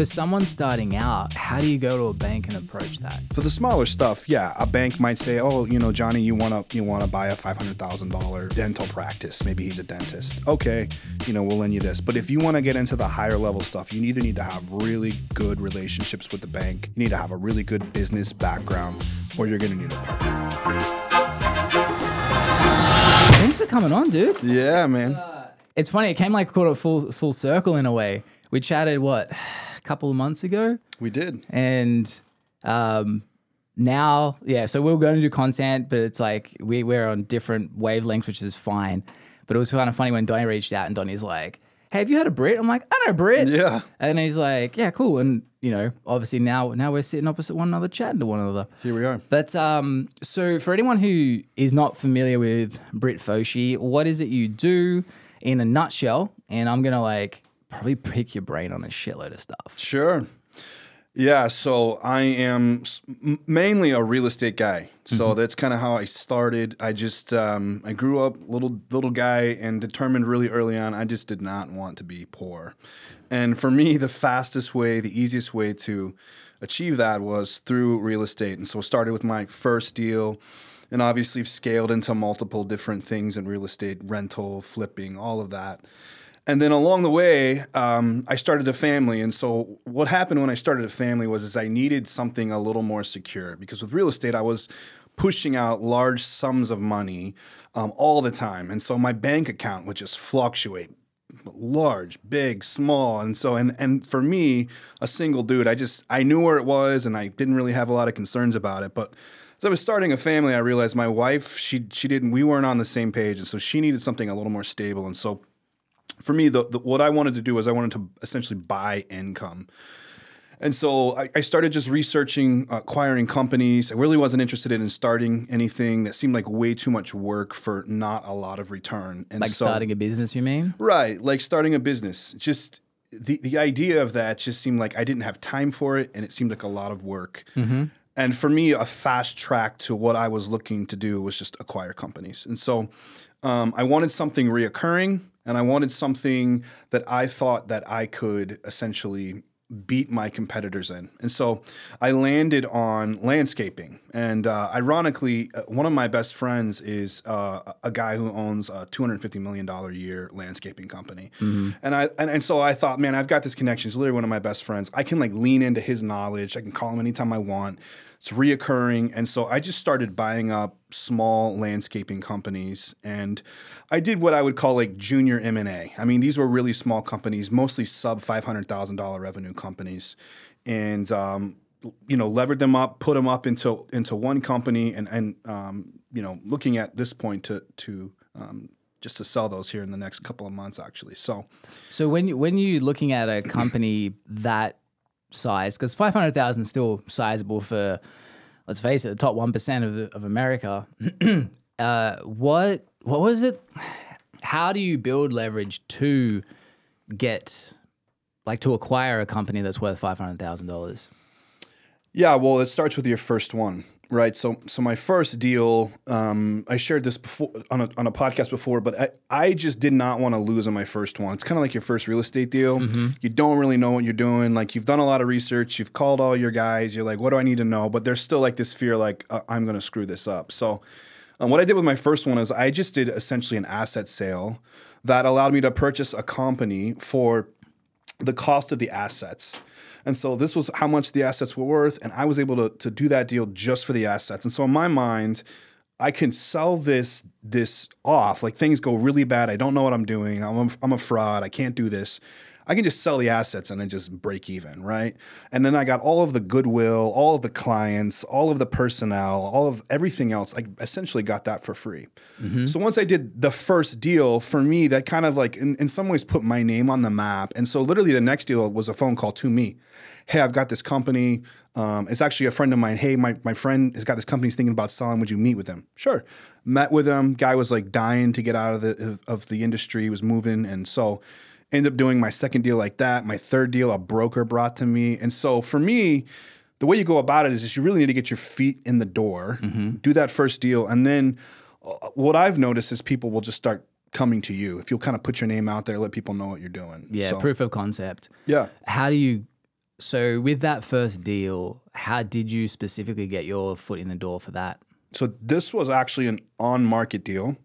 for someone starting out, how do you go to a bank and approach that? For the smaller stuff, yeah, a bank might say, "Oh, you know, Johnny, you want to you want to buy a five hundred thousand dollar dental practice. Maybe he's a dentist. Okay, you know, we'll lend you this. But if you want to get into the higher level stuff, you either need to have really good relationships with the bank, you need to have a really good business background, or you're going to need a partner. Thanks for coming on, dude. Yeah, man. It's funny. It came like caught a full full circle in a way. We chatted what couple of months ago, We did. and um, now yeah. So we are going to do content, but it's like we we're on different wavelengths, which is fine. But it was kind of funny when Donnie reached out and Donnie's like, "Hey, have you heard of Brit?" I'm like, "I know Brit." Yeah. And he's like, "Yeah, cool." And you know, obviously now now we're sitting opposite one another, chatting to one another. Here we are. But um, so for anyone who is not familiar with Brit Foshee, what is it you do in a nutshell? And I'm gonna like probably pick your brain on a shitload of stuff. Sure. Yeah, so I am mainly a real estate guy. So that's kind of how I started. I just um, I grew up little little guy and determined really early on I just did not want to be poor. And for me, the fastest way, the easiest way to achieve that was through real estate. And so I started with my first deal and obviously scaled into multiple different things in real estate, rental, flipping, all of that. And then along the way, um, I started a family. And so what happened when I started a family was is I needed something a little more secure because with real estate, I was pushing out large sums of money um, all the time. And so my bank account would just fluctuate large, big, small. And so and and for me, a single dude, I just I knew where it was and I didn't really have a lot of concerns about it. But as I was starting a family, I realized my wife, she she didn't we weren't on the same page. And so she needed something a little more stable. And so for me, the, the, what I wanted to do was I wanted to essentially buy income. And so I, I started just researching, uh, acquiring companies. I really wasn't interested in starting anything that seemed like way too much work for not a lot of return. And Like so, starting a business, you mean? right, like starting a business. Just the the idea of that just seemed like I didn't have time for it, and it seemed like a lot of work. And for me, a fast track to what I was looking to do was just acquire companies. And so um, I wanted something reoccurring, and I wanted something that I thought that I could essentially beat my competitors in. And so I landed on landscaping. And uh, ironically, uh, one of my best friends is uh, a guy who owns a $250 million a year landscaping company. And I and, and so I thought, man, I've got this connection. He's literally one of my best friends. I can like lean into his knowledge. I can call him anytime I want. It's reoccurring. And so I just started buying up small landscaping companies and I did what I would call like junior M&A. I mean, these were really small companies, mostly sub $500,000 revenue companies. And um, you know, levered them up, put them up into into one company and and um, you know, looking at this point to to um, just to sell those here in the next couple of months actually. So, So when you when you're looking at a company that size, because five hundred thousand is still sizable for, let's face it, the top one percent of of America. uh, what what was it? How do you build leverage to get like to acquire a company that's worth five hundred thousand dollars? Yeah, well, it starts with your first one, right? So, so my first deal, um, I shared this before on a, on a podcast before, but I, I just did not want to lose on my first one. It's kind of like your first real estate deal. You don't really know what you're doing. Like you've done a lot of research, you've called all your guys. You're like, what do I need to know? But there's still like this fear, like uh, I'm going to screw this up. So, um, what I did with my first one is I just did essentially an asset sale that allowed me to purchase a company for the cost of the assets. And so this was how much the assets were worth, and I was able to, to do that deal just for the assets. And so in my mind, I can sell this this off. Like things go really bad. I don't know what I'm doing. I'm a, I'm a fraud. I can't do this. I can just sell the assets and then just break even, right? And then I got all of the goodwill, all of the clients, all of the personnel, all of everything else. I essentially got that for free. So once I did the first deal, for me, that kind of like in, in some ways put my name on the map. And so literally the next deal was a phone call to me. Hey, I've got this company. Um, it's actually a friend of mine. Hey, my, my friend has got this company he's thinking about selling. Would you meet with him? Sure. Met with him. Guy was like dying to get out of the of, of the industry. He was moving. And so ended up doing my second deal like that. My third deal, a broker brought to me. And so for me, the way you go about it is just you really need to get your feet in the door, do that first deal, and then uh, what I've noticed is people will just start coming to you if you'll kind of put your name out there, let people know what you're doing. Yeah, So, proof of concept. yeah. How do you So with that first deal, how did you specifically get your foot in the door for that? So this was actually an on-market deal,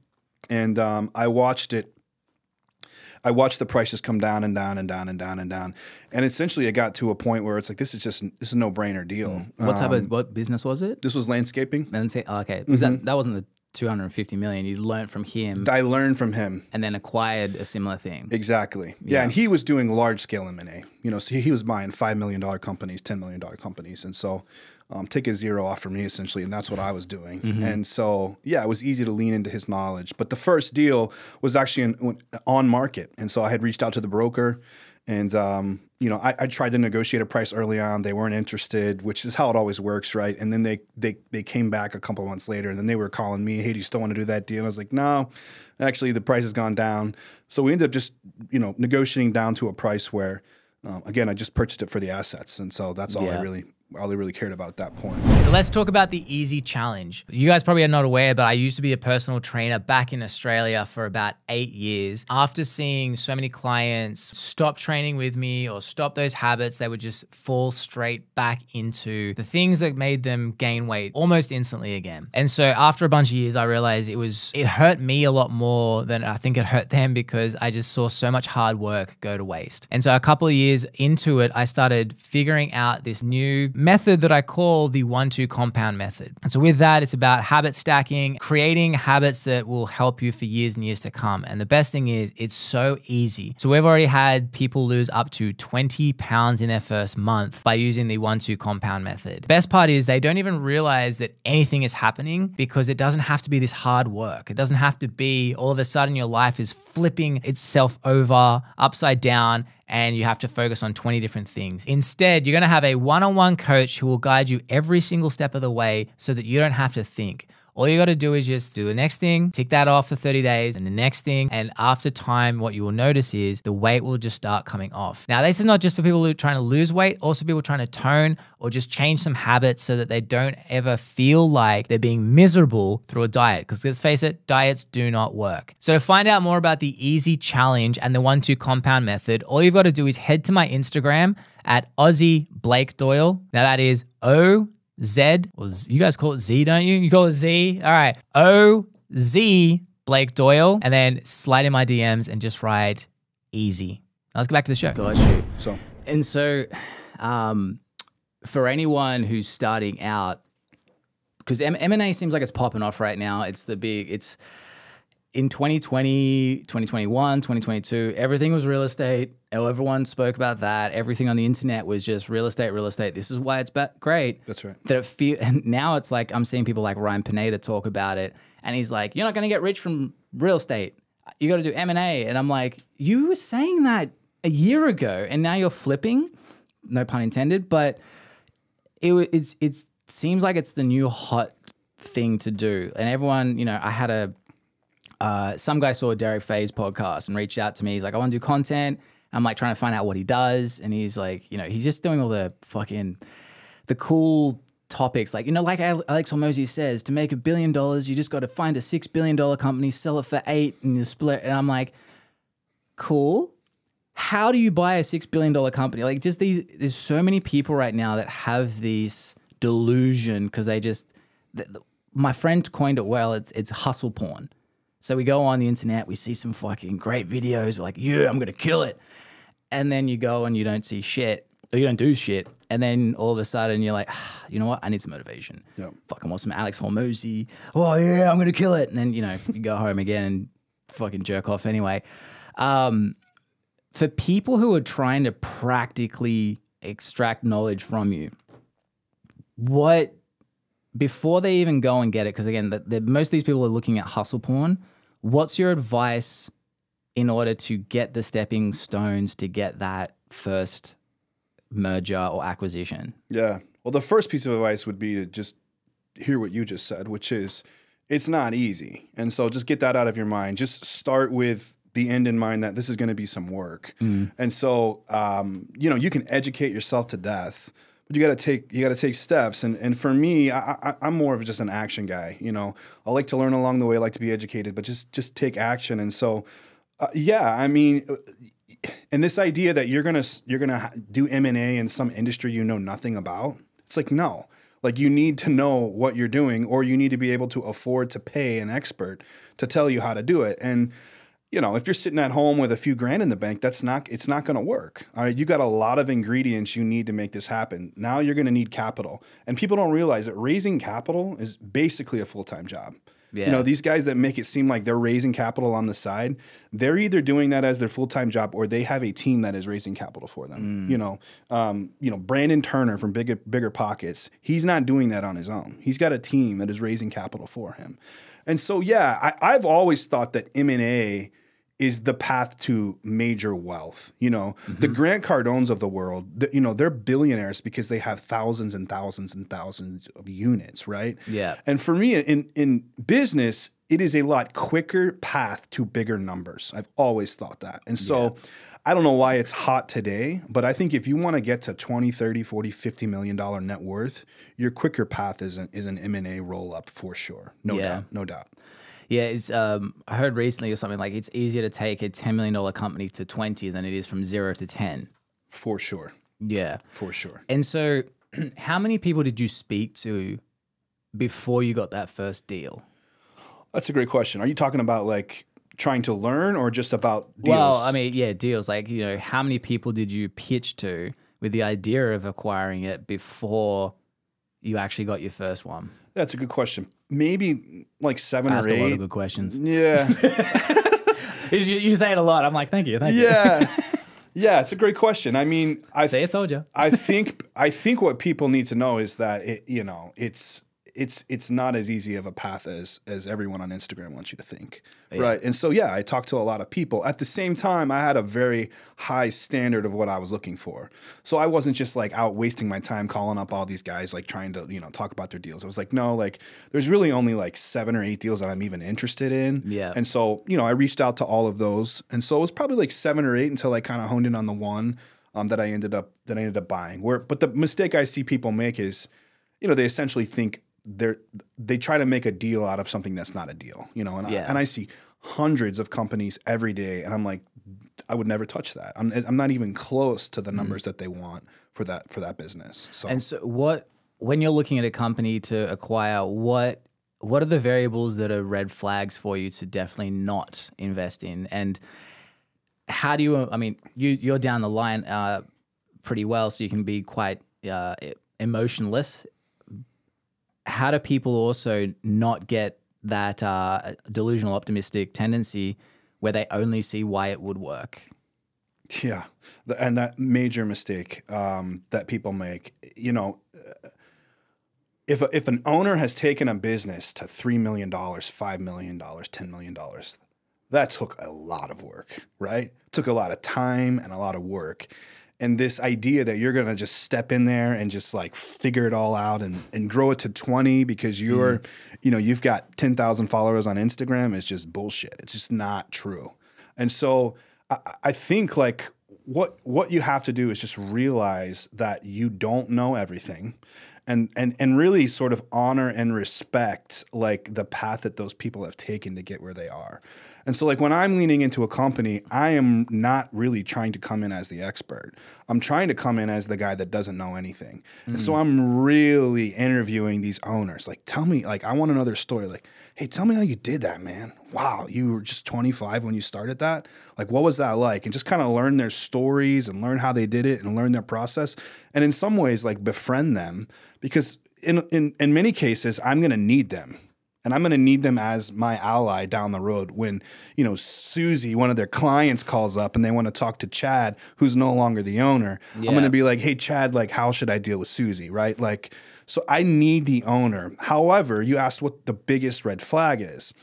and um, I watched it. I watched the prices come down and down and down and down and down, and essentially it got to a point where it's like this is just this is a no-brainer deal. What type Um, of what business was it? This was landscaping. And oh, okay, was Mm-hmm. that that wasn't the 250 million you learned from him I learned from him and then acquired a similar thing. exactly. Yeah, and he was doing large-scale M&A. You know, so he, he was buying five million dollar companies, ten million dollar companies, and so um, take a zero off for me essentially, and that's what I was doing. And so yeah, it was easy to lean into his knowledge. But the first deal was actually in, on market, and so I had reached out to the broker, and um, you know I, I tried to negotiate a price early on. They weren't interested, which is how it always works, right? And then they they they came back a couple months later, and then they were calling me, "Hey, do you still want to do that deal?" And I was like, "No, actually, the price has gone down." So we ended up just you know negotiating down to a price where. Um, again, I just purchased it for the assets, and so that's all I really, all I really cared about at that point. So let's talk about the Easy Challenge. You guys probably are not aware, but I used to be a personal trainer back in Australia for about eight years. After seeing so many clients stop training with me or stop those habits, they would just fall straight back into the things that made them gain weight almost instantly again. And so after a bunch of years, I realized it was, it hurt me a lot more than I think it hurt them because I just saw so much hard work go to waste. And so a couple of years into it, I started figuring out this new method that I call the one two compound method. And so with that, it's about habit stacking, creating habits that will help you for years and years to come. And the best thing is it's so easy. So we've already had people lose up to 20 pounds in their first month by using the one two compound method. Best part is they don't even realize that anything is happening because it doesn't have to be this hard work. It doesn't have to be all of a sudden your life is flipping itself over upside down and you have to focus on 20 different things. Instead, you're going to have a one on one coach who will guide you every single step of the way so that you don't have to think. All you got to do is just do the next thing, tick that off for 30 days, and the next thing. And after time, what you will notice is the weight will just start coming off. Now, this is not just for people who are trying to lose weight, also people trying to tone or just change some habits so that they don't ever feel like they're being miserable through a diet. Because let's face it, diets do not work. So, to find out more about the easy challenge and the one two compound method, all you've got to do is head to my Instagram at Aussie Blake Doyle. Now, that is O Z, or Z, you guys call it Z, don't you? You call it Z? All right. O Z Blake Doyle. And then slide in my DMs and just write easy. Now let's get back to the show. Got you. So And so, um, for anyone who's starting out, because M and A seems like it's popping off right now. It's the big. It's in 2020, 2021, 2022. Everything was real estate. Everyone spoke about that. Everything on the internet was just real estate, real estate. This is why it's great. That's right. That it feel. And now it's like I'm seeing people like Ryan Pineda talk about it, and he's like, "You're not going to get rich from real estate. You got to do M and A." And I'm like, "You were saying that a year ago, and now you're flipping." No pun intended, but it it's it seems like it's the new hot thing to do, and everyone, you know, I had a uh, some guy saw Derek Faye's podcast and reached out to me. He's like, I want to do content. I'm like trying to find out what he does, and he's like, you know, he's just doing all the fucking the cool topics, like you know, like Ale- Alex Hormozi says, to make a billion dollars, you just got to find a six billion dollar company, sell it for eight, and you split. And I'm like, cool. How do you buy a six billion dollar company? Like, just these. There's so many people right now that have this delusion because they just. my friend coined it well. It's it's hustle porn. So we go on the internet, we see some fucking great videos. We're like, yeah, I'm gonna kill it. And then you go and you don't see shit, or you don't do shit. And then all of a sudden you're like, ah, you know what? I need some motivation. Yeah. Fucking want some Alex Hormozi. Oh yeah, I'm gonna kill it. And then you know you go home again and fucking jerk off anyway. Um, for people who are trying to practically extract knowledge from you, what before they even go and get it, because again, the, the, most of these people are looking at hustle porn. What's your advice in order to get the stepping stones to get that first merger or acquisition? Yeah. Well, the first piece of advice would be to just hear what you just said, which is it's not easy. And so just get that out of your mind. Just start with the end in mind that this is going to be some work. And so, um, you know, you can educate yourself to death, but you got to take you got to take steps. And and for me, I, I, I'm more of just an action guy. You know, I like to learn along the way. I like to be educated, but just just take action. And so, uh, yeah, I mean, and this idea that you're gonna you're gonna do M and A in some industry you know nothing about, it's like no. Like you need to know what you're doing, or you need to be able to afford to pay an expert to tell you how to do it. And you know, if you're sitting at home with a few grand in the bank, that's not it's not going to work. All right, you got a lot of ingredients you need to make this happen. Now you're going to need capital, and people don't realize that raising capital is basically a full time job. Yeah. You know, these guys that make it seem like they're raising capital on the side, they're either doing that as their full time job or they have a team that is raising capital for them. You know, um, you know, Brandon Turner from Bigger Bigger Pockets, he's not doing that on his own. He's got a team that is raising capital for him. And so, yeah, I, I've always thought that M and A is the path to major wealth. You know, the mm-hmm. Grant Cardones of the world, th- you know, they're billionaires because they have thousands and thousands and thousands of units, right? Yeah. And for me in in business, it is a lot quicker path to bigger numbers. I've always thought that. And so I don't know why it's hot today, but I think if you want to get to 20, 30, 40, 50 million dollar net worth, your quicker path is an, is an M&A roll up for sure. No Yeah. doubt. No doubt. Yeah, it's, um, I heard recently or something like it's easier to take a $10 million company to 20 than it is from zero to 10. For sure. Yeah. For sure. And so, how many people did you speak to before you got that first deal? That's a great question. Are you talking about like trying to learn or just about deals? Well, I mean, yeah, deals. Like, you know, how many people did you pitch to with the idea of acquiring it before you actually got your first one? that's a good question. Maybe like seven or a lot of good questions. Yeah. You, you say it a lot. I'm like, thank you, thank you. yeah. Yeah, it's a great question. I mean, I Say I told you. I think I think what people need to know is that it, you know, it's it's it's not as easy of a path as as everyone on Instagram wants you to think. Right. And so yeah, I talked to a lot of people. At the same time, I had a very high standard of what I was looking for. So I wasn't just like out wasting my time calling up all these guys like trying to, you know, talk about their deals. I was like, no, like there's really only like 7 or 8 deals that I'm even interested in. Yeah. And so, you know, I reached out to all of those. And so it was probably like 7 or 8 until I kind of honed in on the one um, that I ended up that I ended up buying. Where but the mistake I see people make is, you know, they essentially think they're they try to make a deal out of something that's not a deal. You know, and Yeah. I, and I see hundreds of companies every day, and I'm like, I would never touch that. I'm I'm not even close to the numbers that they want for that for that business. So And so, what when you're looking at a company to acquire, what what are the variables that are red flags for you to definitely not invest in? And how do you? I mean, you you're down the line uh, pretty well, so you can be quite uh, emotionless. How do people also not get that uh, delusional optimistic tendency where they only see why it would work? Yeah, and that major mistake um, that people make, you know, if if an owner has taken a business to three million dollars, five million dollars, ten million dollars, that took a lot of work, right? took a lot of time and a lot of work. And this idea that you're gonna just step in there and just like figure it all out and, and grow it to 20 because you're, mm-hmm. you know, you've got 10,000 followers on Instagram is just bullshit. It's just not true. And so I, I think like what what you have to do is just realize that you don't know everything and and and really sort of honor and respect like the path that those people have taken to get where they are. And so like when I'm leaning into a company, I am not really trying to come in as the expert. I'm trying to come in as the guy that doesn't know anything. And so mm. I'm really interviewing these owners. Like tell me like I want another story. Like, hey, tell me how you did that, man. Wow, you were just 25 when you started that? Like what was that like? And just kind of learn their stories and learn how they did it and learn their process. And in some ways like befriend them because in in in many cases I'm going to need them and I'm going to need them as my ally down the road when you know Susie, one of their clients, calls up and they want to talk to Chad, who's no longer the owner. I'm going to be like, "Hey, Chad, like, how should I deal with Susie?" Right? Like, so I need the owner. However, you asked what the biggest red flag is.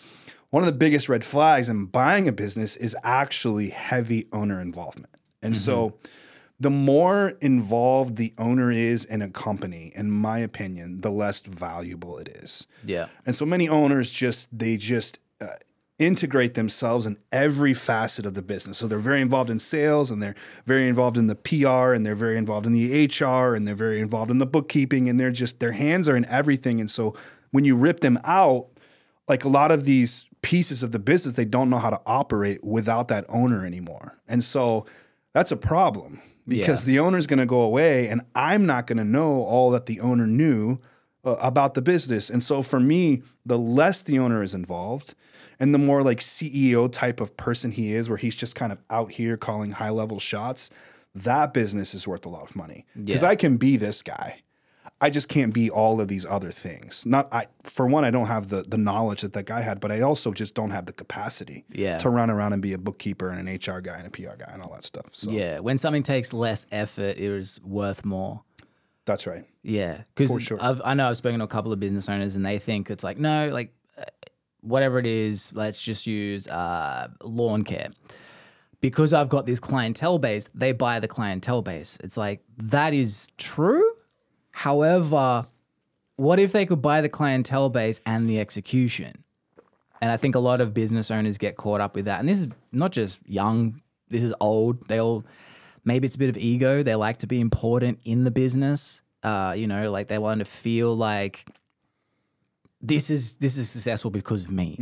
One of the biggest red flags in buying a business is actually heavy owner involvement, and so mm-hmm. The more involved the owner is in a company, in my opinion, the less valuable it is. Yeah. And so many owners just they just uh, integrate themselves in every facet of the business. So they're very involved in sales and they're very involved in the PR and they're very involved in the HR and they're very involved in the bookkeeping and they're just their hands are in everything. And so when you rip them out, like a lot of these pieces of the business they don't know how to operate without that owner anymore. And so that's a problem because Yeah. the owner's going to go away and I'm not going to know all that the owner knew uh, about the business. And so for me, the less the owner is involved and the more like CEO type of person he is, where he's just kind of out here calling high level shots, that business is worth a lot of money. Because Yeah. I can be this guy. I just can't be all of these other things. Not I for one, I don't have the the knowledge that that guy had, but I also just don't have the capacity Yeah. to run around and be a bookkeeper and an HR guy and a PR guy and all that stuff. So Yeah, when something takes less effort, it is worth more. that's right. Yeah, because sure. I've know I've spoken to a couple of business owners and they think it's like no, like uh, whatever it is, let's just use uh, lawn care. Because I've got this clientele base, they buy the clientele base. It's like that is true. However, what if they could buy the clientele base and the execution? And I think a lot of business owners get caught up with that. And this is not just young, this is old. They all, maybe it's a bit of ego. They like to be important in the business. Uh, you know, like they want to feel like this is this is successful because of me.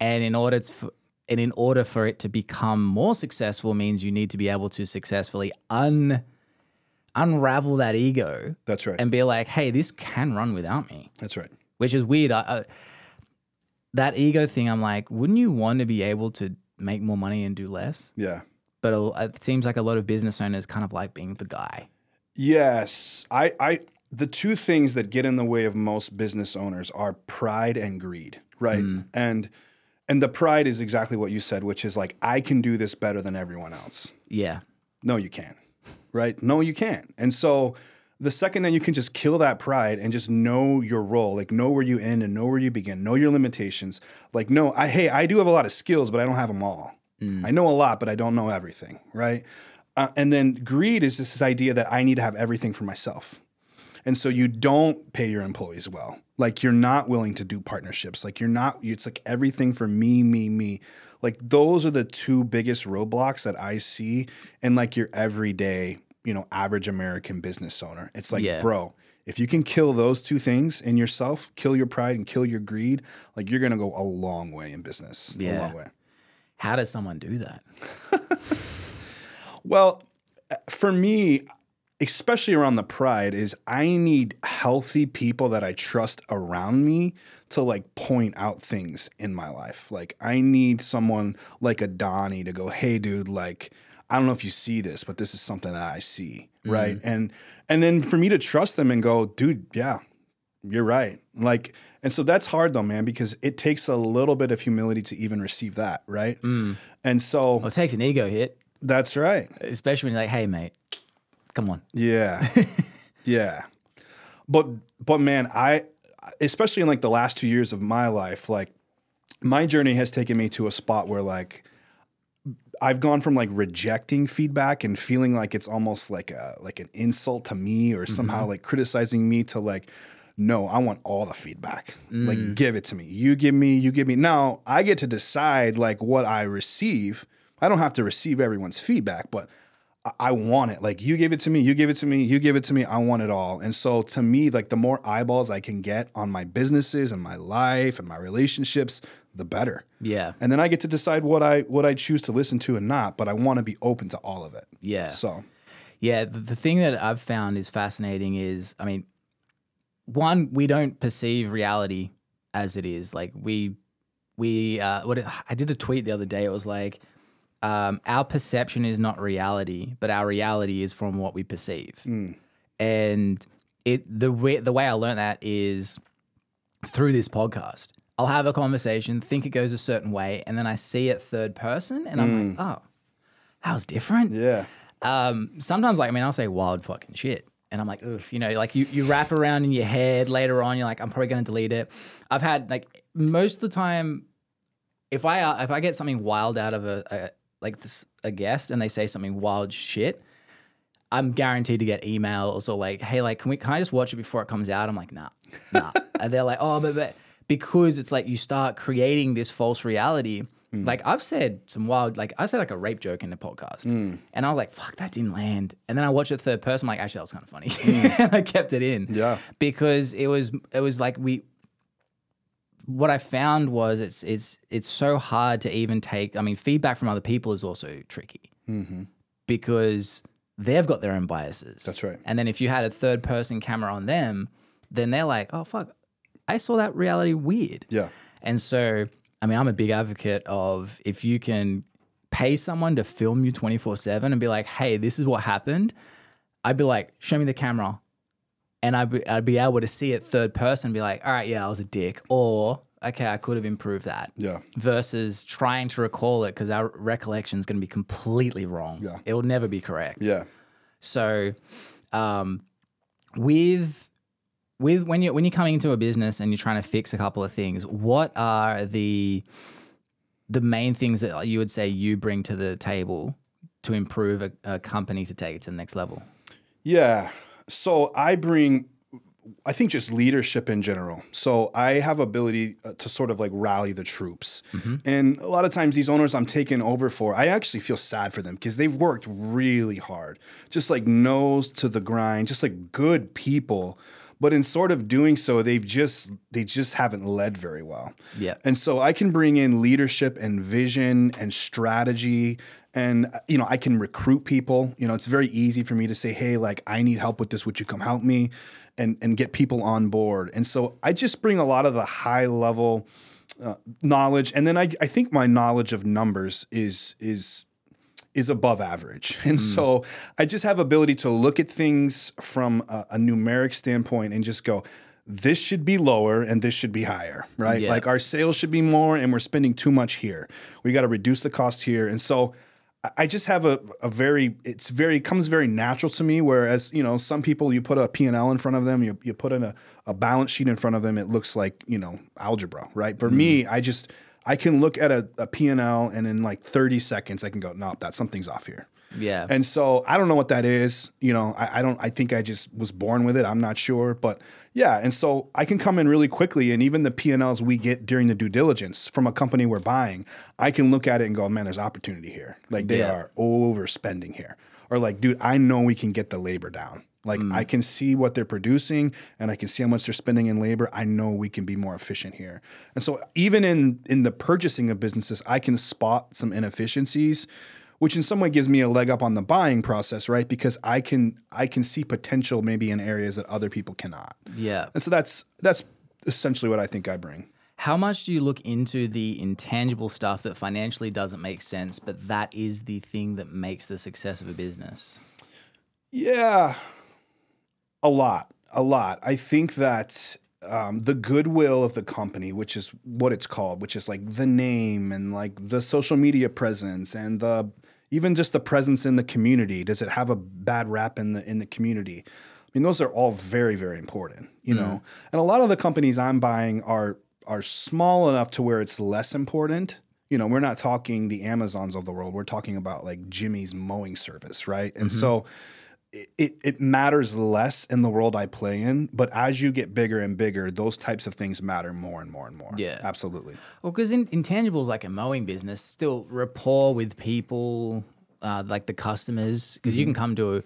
And in order to, and in order for it to become more successful means you need to be able to successfully un unravel that ego That's right. and be like, hey, this can run without me that's right. which is weird. I, I, that ego thing, I'm like, wouldn't you want to be able to make more money and do less? Yeah. But it seems like a lot of business owners kind of like being the guy. Yes. I, I the two things that get in the way of most business owners are pride and greed, right? Mm. And and the pride is exactly what you said, which is like I can do this better than everyone else. Yeah, No, you can't. Right? No, you can't. And so the second that you can just kill that pride and just know your role, like know where you end and know where you begin, know your limitations. Like, no, I hey, I do have a lot of skills, but I don't have them all. I know a lot, but I don't know everything. Right? Uh, and then greed is just this idea that I need to have everything for myself. And so you don't pay your employees well. Like you're not willing to do partnerships. Like you're not, it's like everything for me, me, me. Like those are the two biggest roadblocks that I see in like your everyday, you know, average American business owner. It's like, Yeah. bro, if you can kill those two things in yourself, kill your pride and kill your greed, like you're gonna go a long way in business. Yeah. A long way. how does someone do that? Well, uh, for me, especially around the pride, is I need healthy people that I trust around me to like point out things in my life. Like I need someone like a Donnie to go, "Hey, dude, like." I don't know if you see this, but this is something that I see, mm-hmm. right? And and then for me to trust them and go, dude, yeah, you're right. Like, and so that's hard though, man, because it takes a little bit of humility to even receive that, right? Mm. And so Well, it takes an ego hit, that's right. especially when you're like, hey, mate, come on. Yeah. yeah. But but man, I especially in like the last 2 years of my life, like my journey has taken me to a spot where like I've gone from like rejecting feedback and feeling like it's almost like a like an insult to me or mm-hmm. somehow like criticizing me to like no, I want all the feedback. Like mm. give it to me. You give me, you give me. Now, I get to decide like what I receive. I don't have to receive everyone's feedback, but I- want it. Like you give it to me, you give it to me, you give it to me. I want it all. And so to me, like the more eyeballs I can get on my businesses and my life and my relationships, the better. Yeah. And then I get to decide what I what I choose to listen to and not, but I want to be open to all of it. Yeah. So Yeah, the, the thing that I've found is fascinating is, I mean, one, we don't perceive reality as it is. Like we, we, uh, what it, I did a tweet the other day. It was like, um, our perception is not reality, but our reality is from what we perceive. And it the way the way I learned that is through this podcast. I'll have a conversation, think it goes a certain way, and then I see it third person, and I'm like, oh, that was different yeah. um, sometimes like I mean I'll say wild fucking shit. And I'm like, oof, you know, like you, you wrap around in your head later on, you're like, I'm probably gonna delete it. I've had like most of the time, if I if I get something wild out of a, a like this a guest and they say something wild shit, I'm guaranteed to get emails or like, hey, like, can we can I just watch it before it comes out? I'm like, nah, nah. and they're like, oh, but but because it's like you start creating this false reality. Hmm. Like I've said some wild, like I said like a rape joke in the podcast, hmm. and I was like, "Fuck, that didn't land." And then I watched it third person, like, actually, that was kind of funny, hmm. and I kept it in, Yeah. because it was it was like we what I found was it's it's it's so hard to even take. I mean, feedback from other people is also tricky mm-hmm. because they've got their own biases. That's right. And then if you had a third person camera on them, then they're like, "Oh fuck, I saw that reality weird." Yeah. And so, I mean, I'm a big advocate of if you can pay someone to film you 24 7 and be like, hey, this is what happened, I'd be like, show me the camera. And I'd be, I'd be able to see it third person, be like, all right, yeah, I was a dick. Or, okay, I could have improved that. Yeah. Versus trying to recall it because our recollection is going to be completely wrong. Yeah. It will never be correct. Yeah. So, um, with with when you when you're coming into a business and you're trying to fix a couple of things, what are the the main things that you would say you bring to the table to improve a, a company to take it to the next level? Yeah. So I bring, I think just leadership in general. So I have ability uh, to sort of like rally the troops. And a lot of times these owners I'm taking over for, I actually feel sad for them because they've worked really hard, just like nose to the grind, just like good people. But in sort of doing so, they've just they just haven't led very well. Yeah. And so I can bring in leadership and vision and strategy and you know, I can recruit people. You know, it's very easy for me to say, "Hey, like I need help with this. Would you come help me?" and and get people on board. And so I just bring a lot of the high level uh, knowledge and then I I think my knowledge of numbers is is is above average. And so I just have ability to look at things from a, a numeric standpoint and just go, this should be lower and this should be higher, right? Yeah. Like our sales should be more and we're spending too much here. We got to reduce the cost here. And so I- just have a, a very, it's very, comes very natural to me. Whereas, you know, some people you put a P&L in front of them, you, you put in a, a balance sheet in front of them, it looks like, you know, algebra, right? For me, mm. I just, I can look at a, a P&L and in like 30 seconds, I can go, no, that something's off here. Yeah. And so I don't know what that is. You know, I, I don't. I think I just was born with it. I'm not sure, but yeah. And so I can come in really quickly, and even the P and Ls we get during the due diligence from a company we're buying, I can look at it and go, man, there's opportunity here. Like they Yeah. are overspending here, or like, dude, I know we can get the labor down. Like I mm. can see what they're producing and I can see how much they're spending in labor. I know we can be more efficient here. And so even in in the purchasing of businesses, I can spot some inefficiencies, which in some way gives me a leg up on the buying process, right? Because I can I can see potential maybe in areas that other people cannot. yeah. And so that's that's essentially what I think I bring. How much do you look into the intangible stuff that financially doesn't make sense, but that is the thing that makes the success of a business? Yeah, a lot, a lot. I think that um, the goodwill of the company, which is what it's called, which is like the name and like the social media presence and the even just the presence in the community. Does it have a bad rap in the in the community? I mean, those are all very, very important, you mm-hmm. know. And a lot of the companies I'm buying are are small enough to where it's less important. You know, we're not talking the Amazons of the world. We're talking about like Jimmy's mowing service, right? And mm-hmm. so it, it, matters less in the world I play in, but as you get bigger and bigger, those types of things matter more and more and more. Yeah. Absolutely. Well, because in, intangibles like a mowing business, still rapport with people, uh, like the customers, because you can come to a,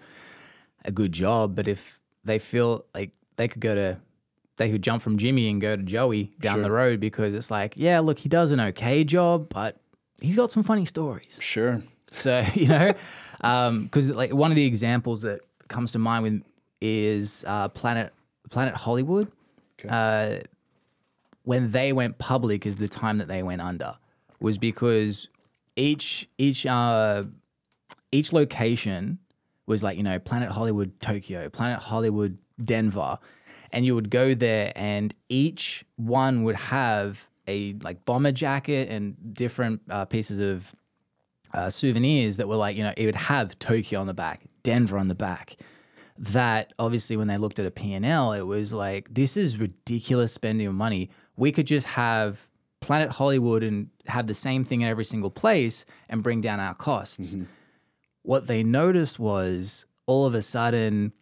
a good job, but if they feel like they could go to, they could jump from Jimmy and go to Joey down the road because it's like, yeah, look, he does an okay job, but he's got some funny stories. Sure. So you know, because like one of the examples that comes to mind with is uh, Planet Planet Hollywood. Uh, when they went public, is the time that they went under, was because each each uh, each location was like you know Planet Hollywood Tokyo, Planet Hollywood Denver, and you would go there, and each one would have a like bomber jacket and different uh, pieces of uh, souvenirs that were like, you know, it would have Tokyo on the back, Denver on the back. That obviously, when they looked at a P&L, it was like, this is ridiculous spending of money. We could just have Planet Hollywood and have the same thing in every single place and bring down our costs. What they noticed was all of a sudden,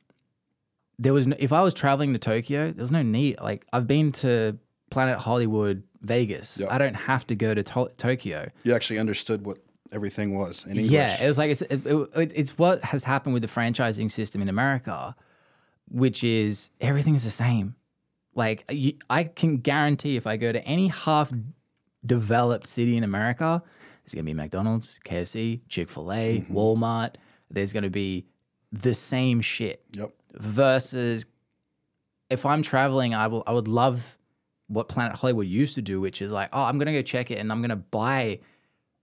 there was no, if I was traveling to Tokyo, there was no need. Like I've been to Planet Hollywood, Vegas. Yeah. I don't have to go to to- Tokyo. You actually understood what everything was in English. Yeah, it was like it's, it, it, it's what has happened with the franchising system in America, which is everything's the same. Like you, I can guarantee if I go to any half developed city in America, there's gonna be McDonald's, KFC, Chick Fil A, mm-hmm. Walmart. There's gonna be the same shit. Yep. Versus, if I'm traveling, I will. I would love what Planet Hollywood used to do, which is like, oh, I'm gonna go check it and I'm gonna buy.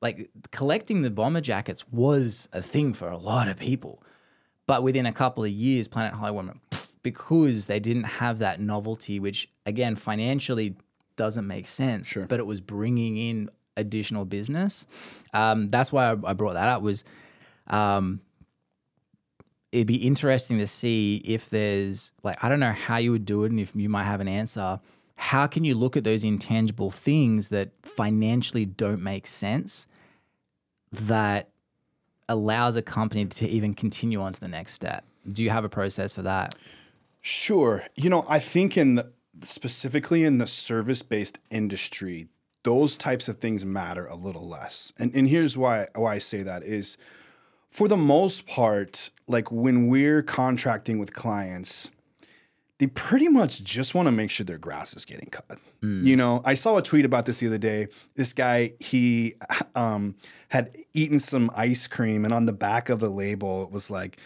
Like collecting the bomber jackets was a thing for a lot of people, but within a couple of years, Planet Hollywood went because they didn't have that novelty, which again financially doesn't make sense. Sure. But it was bringing in additional business. Um, that's why I, I brought that up. Was um, it'd be interesting to see if there's like I don't know how you would do it, and if you might have an answer. How can you look at those intangible things that financially don't make sense that allows a company to even continue on to the next step? Do you have a process for that? Sure. You know, I think in the, specifically in the service based industry, those types of things matter a little less. And and here's why why I say that is for the most part, like when we're contracting with clients, they pretty much just want to make sure their grass is getting cut. You know, I saw a tweet about this the other day. This guy, he um, had eaten some ice cream, and on the back of the label, it was like,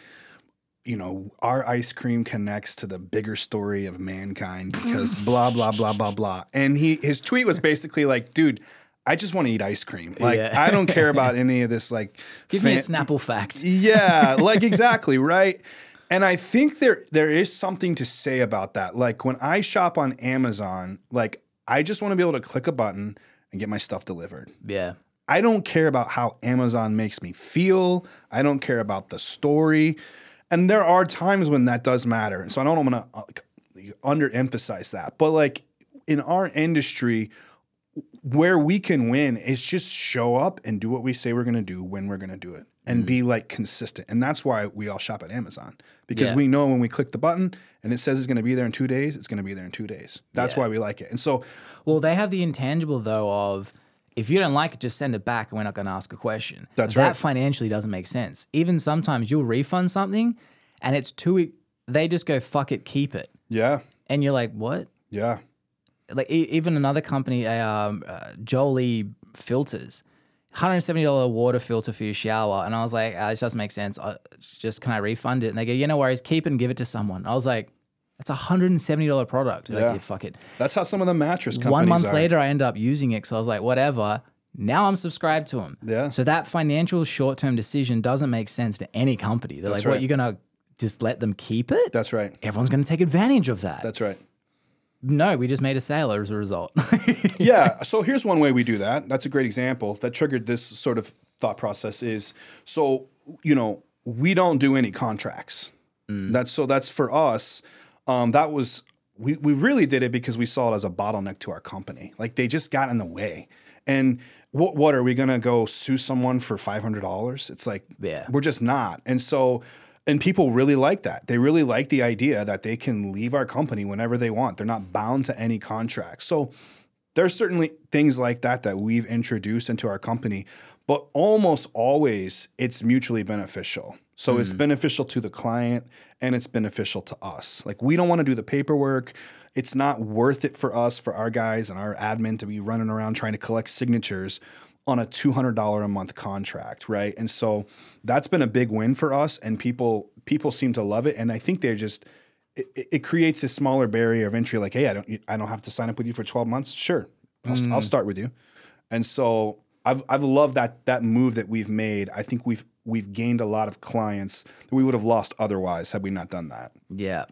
you know, our ice cream connects to the bigger story of mankind because blah blah blah blah blah. And he his tweet was basically like, dude, I just want to eat ice cream. Like Yeah. I don't care about any of this like Give me a Snapple fact. yeah, like exactly, right? And I think there there is something to say about that. Like when I shop on Amazon, like I just want to be able to click a button and get my stuff delivered. Yeah. I don't care about how Amazon makes me feel. I don't care about the story. And there are times when that does matter. And so I don't want to uh, underemphasize that. But like in our industry, where we can win is just show up and do what we say we're going to do when we're going to do it and be like consistent. And that's why we all shop at Amazon because Yeah. we know when we click the button and it says it's going to be there in two days, it's going to be there in two days. That's Yeah. why we like it. And so, Well, they have the intangible though of if you don't like it, just send it back, and we're not going to ask a question. That's that right. financially doesn't make sense. Even sometimes you'll refund something, and it's too. They just go fuck it, keep it, yeah, and you're like, what? yeah, Like e- even another company, uh, um, uh, Jolie Filters, hundred seventy dollar water filter for your shower, and I was like, uh, this doesn't make sense. Uh, just can I refund it? And they go, "You yeah, no worries, keep it and give it to someone. I was like, that's a hundred and seventy dollar product. Like, Yeah. yeah, fuck it. that's how some of the mattress companies One month are. later, I ended up using it because I was like, whatever. Now I'm subscribed to them. Yeah. So that financial short term decision doesn't make sense to any company. They're like, what, right. you're going to just let them keep it? That's right. Everyone's going to take advantage of that. That's right. No, we just made a sale as a result. yeah. So here's one way we do that. That's a great example that triggered this sort of thought process is so, you know, we don't do any contracts. That's so that's for us. Um, that was we we really did it because we saw it as a bottleneck to our company. Like they just got in the way. And what what are we gonna go sue someone for five hundred dollars? It's like Yeah. we're just not. And so and people really like that. They really like the idea that they can leave our company whenever they want. They're not bound to any contract. So there's certainly things like that that we've introduced into our company, but almost always it's mutually beneficial. So it's hmm. beneficial to the client and it's beneficial to us. Like we don't want to do the paperwork. It's not worth it for us, for our guys and our admin to be running around trying to collect signatures on a $200 a month contract, right? And so that's been a big win for us and people people seem to love it and I think they're just it, it- creates a smaller barrier of entry. Like, hey, I don't, I don't have to sign up with you for twelve months. Sure, I'll, I'll start with you. And so I've, I've loved that that move that we've made. I think we've we've gained a lot of clients that we would have lost otherwise had we not done that. yeah.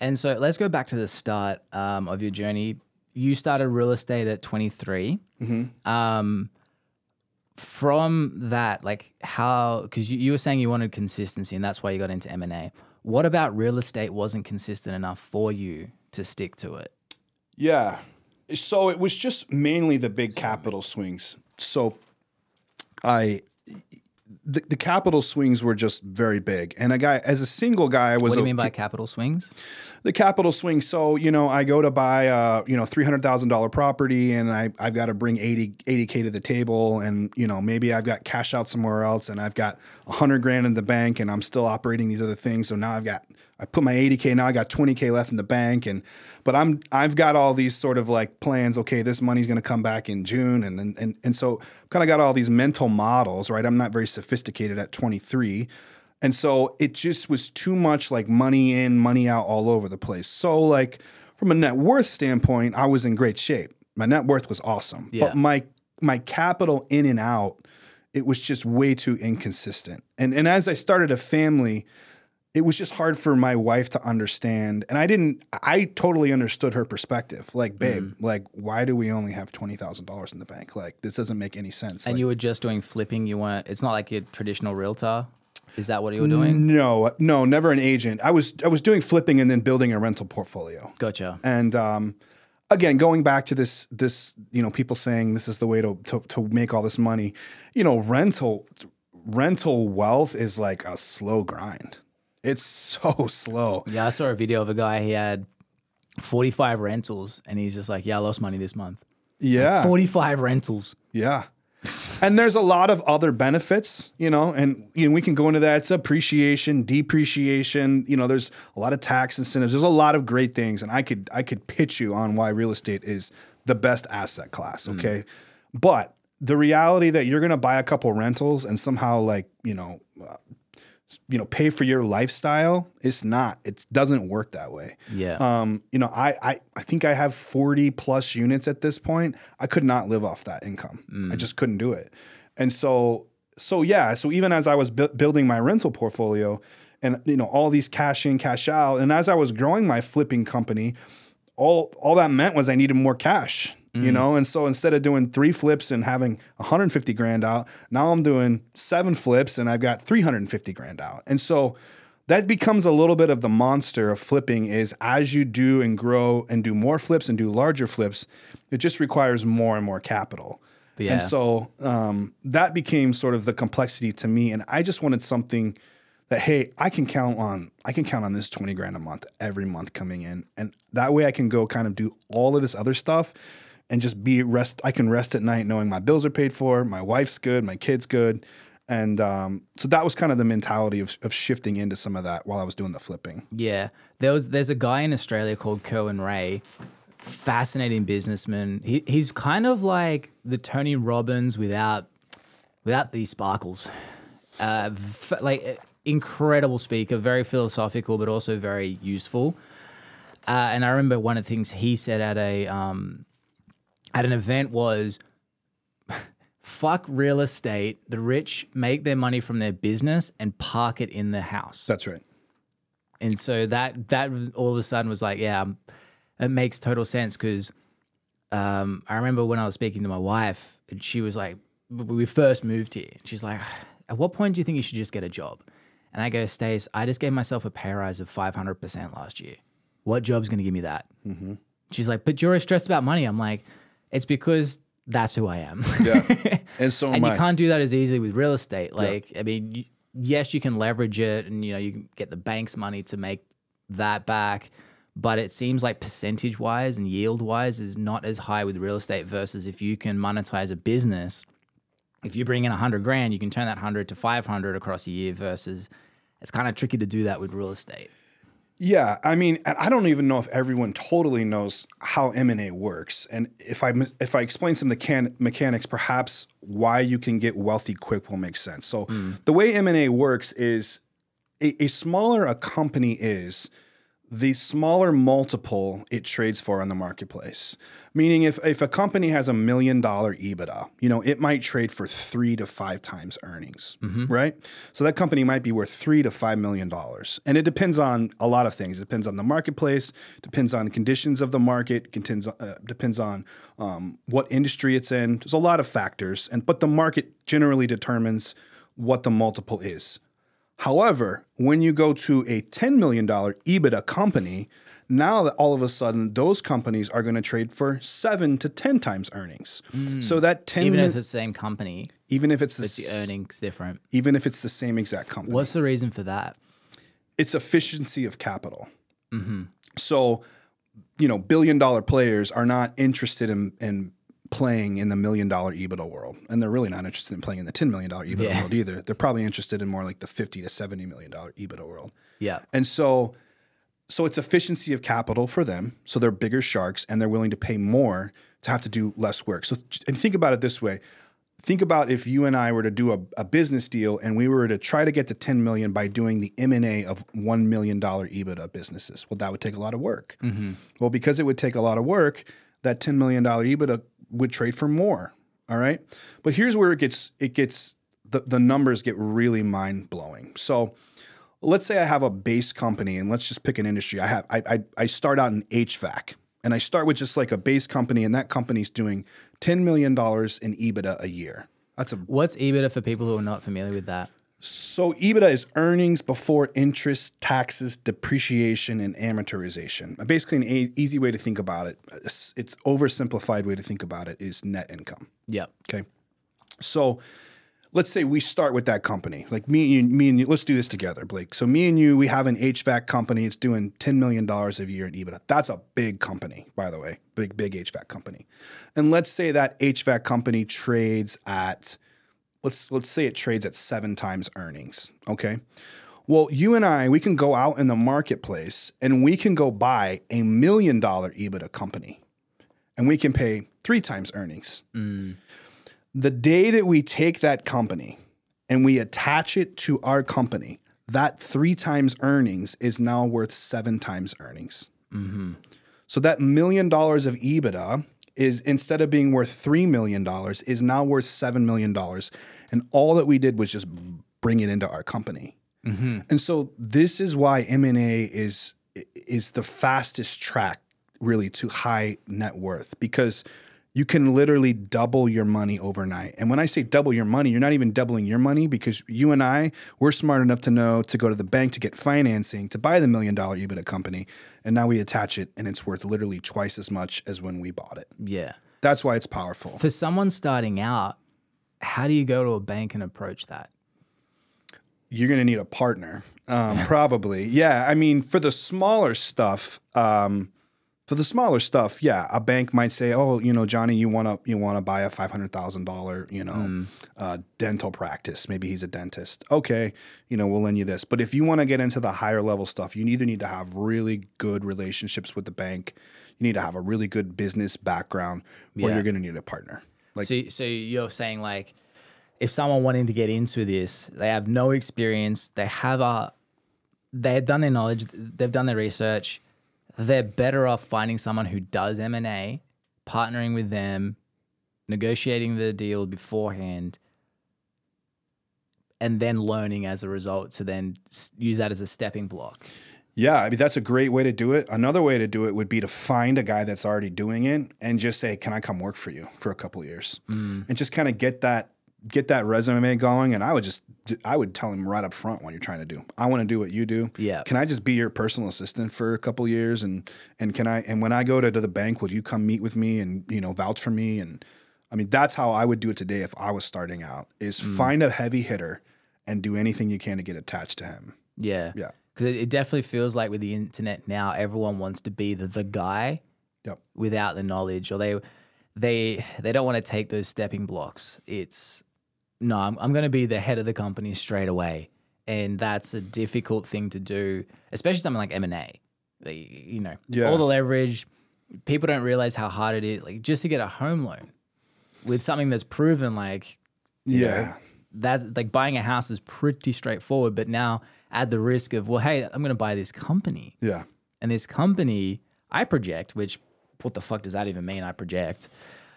And so let's go back to the start um, of your journey. You started real estate at 23. Um, from that, like how, because you, you were saying you wanted consistency and that's why you got into M&A. What about real estate wasn't consistent enough for you to stick to it? Yeah. So it was just mainly the big capital swings. So I the, the capital swings were just very big. And a guy as a single guy I was What do you mean by capital swings? the capital swing. So, you know, I go to buy a, you know, $300,000 property and I, I've got to bring 80, 80K to the table. And, you know, maybe I've got cash out somewhere else and I've got 100 grand in the bank and I'm still operating these other things. So now I've got I put my 80k now I got 20k left in the bank and but I'm I've got all these sort of like plans okay this money's going to come back in June and and and, and so kind of got all these mental models right? I'm not very sophisticated at 23 and so it just was too much like money in money out all over the place. So like from a net worth standpoint I was in great shape. My net worth was awesome. Yeah. but my my capital in and out it was just way too inconsistent. And and as I started a family it was just hard for my wife to understand and i didn't i totally understood her perspective like babe Mm-hmm. like why do we only have $20000 in the bank like this doesn't make any sense And Like, you were just doing flipping. You weren't. It's not like your traditional realtor. Is that what you were doing? no no never an agent i was i was doing flipping and then building a rental portfolio Gotcha. and um again going back to this this you know people saying this is the way to to, to make all this money you know rental rental wealth is like a slow grind it's so slow Yeah, I saw a video of a guy. He had forty-five rentals, and he's just like, "Yeah, I lost money this month. yeah Forty-five rentals. Yeah. And there's a lot of other benefits, you know, and you know, we can go into that. It's appreciation, depreciation, you know, there's a lot of tax incentives. There's a lot of great things. And I could I could pitch you on why real estate is the best asset class. Hmm. Okay. But the reality that you're gonna buy a couple rentals and somehow like, you know, you know, pay for your lifestyle, it's not. It doesn't work that way. Yeah. Um, you know, I, I I think I have 40 plus units at this point. I could not live off that income. I just couldn't do it. And so so yeah, so even as I was bu- building my rental portfolio and you know, all these cash in, cash out, and as I was growing my flipping company, all all that meant was I needed more cash. You know, and so instead of doing three flips and having 150 grand out, now I'm doing seven flips and I've got 350 grand out. And so that becomes a little bit of the monster of flipping is as you do and grow and do more flips and do larger flips, it just requires more and more capital. Yeah. And so um, that became sort of the complexity to me. And I just wanted something that, hey, I can count on, I can count on this 20 grand a month every month coming in. And that way I can go kind of do all of this other stuff and just be rest. I can rest at night knowing my bills are paid for, my wife's good, my kid's good. And um, so that was kind of the mentality of, of shifting into some of that while I was doing the flipping. Yeah, there was there's a guy in Australia called Kerwin Rae, fascinating businessman. He he's kind of like the Tony Robbins without without these sparkles. Uh, f- like uh, incredible speaker, very philosophical, but also very useful. Uh, and I remember one of the things he said at a um, at an event was fuck real estate. The rich make their money from their business and park it in the house. That's right. And so that that all of a sudden was like, yeah, it makes total sense because um, I remember when I was speaking to my wife, and she was like, we first moved here, she's like, at what point do you think you should just get a job? And I go, Stace, I just gave myself a pay rise of 500% last year. What job's going to give me that? She's like, but you're always stressed about money. I'm like, it's because that's who I am. Yeah. and so am and you I. can't do that as easily with real estate. Like, I mean, you, yes, you can leverage it, and you know you can get the bank's money to make that back. But it seems like percentage wise and yield wise is not as high with real estate versus if you can monetize a business. If you bring in a hundred grand, you can turn that hundred to five hundred across a year. Versus, it's kind of tricky to do that with real estate. Yeah, I mean, I don't even know if everyone totally knows how M and A works, and if I if I explain some of the can- mechanics, perhaps why you can get wealthy quick will make sense. So hmm. the way M and A works is a, a smaller a company is, the smaller multiple it trades for on the marketplace. Meaning, if, if a company has a million dollar EBITDA, you know, it might trade for three to five times earnings, right? So that company might be worth three to five million dollars. And it depends on a lot of things. It depends on the marketplace, depends on the conditions of the market, depends, uh, depends on um, what industry it's in. There's a lot of factors. And but the market generally determines what the multiple is. However, when you go to a $10 million EBITDA company, now that all of a sudden those companies are going to trade for seven to 10 times earnings. Hmm. So that 10 Even mi- if it's the same company, even if it's the, the earnings different. even if it's the same exact company, What's the reason for that? it's efficiency of capital. Mm-hmm. So, you know, billion dollar players are not interested in, in playing in the million dollar EBITDA world. And they're really not interested in playing in the $10 million EBITDA Yeah. world either. They're probably interested in more like the 50 to $70 million EBITDA world. Yeah. And so so it's efficiency of capital for them. So they're bigger sharks and they're willing to pay more to have to do less work. So and think about it this way. Think about if you and I were to do a, a business deal and we were to try to get to 10 million by doing the M&A of $1 million EBITDA businesses. Well, that would take a lot of work. Mm-hmm. Well, because it would take a lot of work, that $10 million EBITDA would trade for more. All right. But here's where it gets it gets the, the numbers get really mind blowing. So let's say I have a base company and let's just pick an industry. I have I, I I start out in HVAC and I start with just like a base company and that company's doing $10 million in EBITDA a year. That's a What's EBITDA for people who are not familiar with that? So EBITDA is earnings before interest, taxes, depreciation, and amortization. Basically, an a- easy way to think about it, it's, oversimplified way to think about it is net income. Yep. Okay. So let's say we start with that company. Like me and you, me and you, let's do this together, Blake. So me and you, we have an HVAC company. It's doing $10 million a year in EBITDA. That's a big company, by the way. Big, big HVAC company. And let's say that HVAC company trades at let's let's say it trades at seven times earnings. Okay. Well, you and I, we can go out in the marketplace and we can go buy a million dollar EBITDA company and we can pay three times earnings. Mm. The day that we take that company and we attach it to our company, that three times earnings is now worth seven times earnings. Mm-hmm. So that million dollars of EBITDA is instead of being worth three million dollars, is now worth seven million dollars, and all that we did was just bring it into our company. Mm-hmm. And so this is why M and A is is the fastest track really to high net worth because you can literally double your money overnight. And when I say double your money, you're not even doubling your money because you and I, we're smart enough to know to go to the bank to get financing to buy the million dollar EBITDA company. And now we attach it and it's worth literally twice as much as when we bought it. Yeah. That's why it's powerful. For someone starting out, how do you go to a bank and approach that? You're going to need a partner, um, probably. Yeah. I mean, for the smaller stuff, um, for the smaller stuff, yeah, a bank might say, "Oh, you know, Johnny, you want to you want to buy a five hundred thousand dollar, you know, uh, dental practice. Maybe he's a dentist. Okay, you know, we'll lend you this. But if you want to get into the higher level stuff, you either need to have really good relationships with the bank, you need to have a really good business background, or Yeah. you're going to need a partner. Like, so, so you're saying like, if someone wanting to get into this, they have no experience, they have a, they've done their knowledge, they've done their research, they're better off finding someone who does M and A, partnering with them, negotiating the deal beforehand, and then learning as a result to then use that as a stepping block. Yeah, I mean that's a great way to do it. Another way to do it would be to find a guy that's already doing it and just say, "Can I come work for you for a couple of years?" Mm. And just kind of get that get that resume going. And I would just I would tell him right up front what you're trying to do. I want to do what you do. Yeah. Can I just be your personal assistant for a couple of years? And and can I and when I go to, to the bank, will you come meet with me and you know vouch for me? And I mean that's how I would do it today if I was starting out. Is mm. find a heavy hitter and do anything you can to get attached to him. Yeah. Yeah. Because it, it definitely feels like with the internet now, everyone wants to be the, the guy Yep. without the knowledge, or they they they don't want to take those stepping blocks. It's no, I'm, I'm going to be the head of the company straight away, and that's a difficult thing to do, especially something like M and A. You know, Yeah. all the leverage. People don't realize how hard it is, like just to get a home loan with something that's proven, like you know, Yeah. that like buying a house is pretty straightforward, but now add the risk of, well, hey, I'm going to buy this company. Yeah. And this company, I project, which what the fuck does that even mean? I project.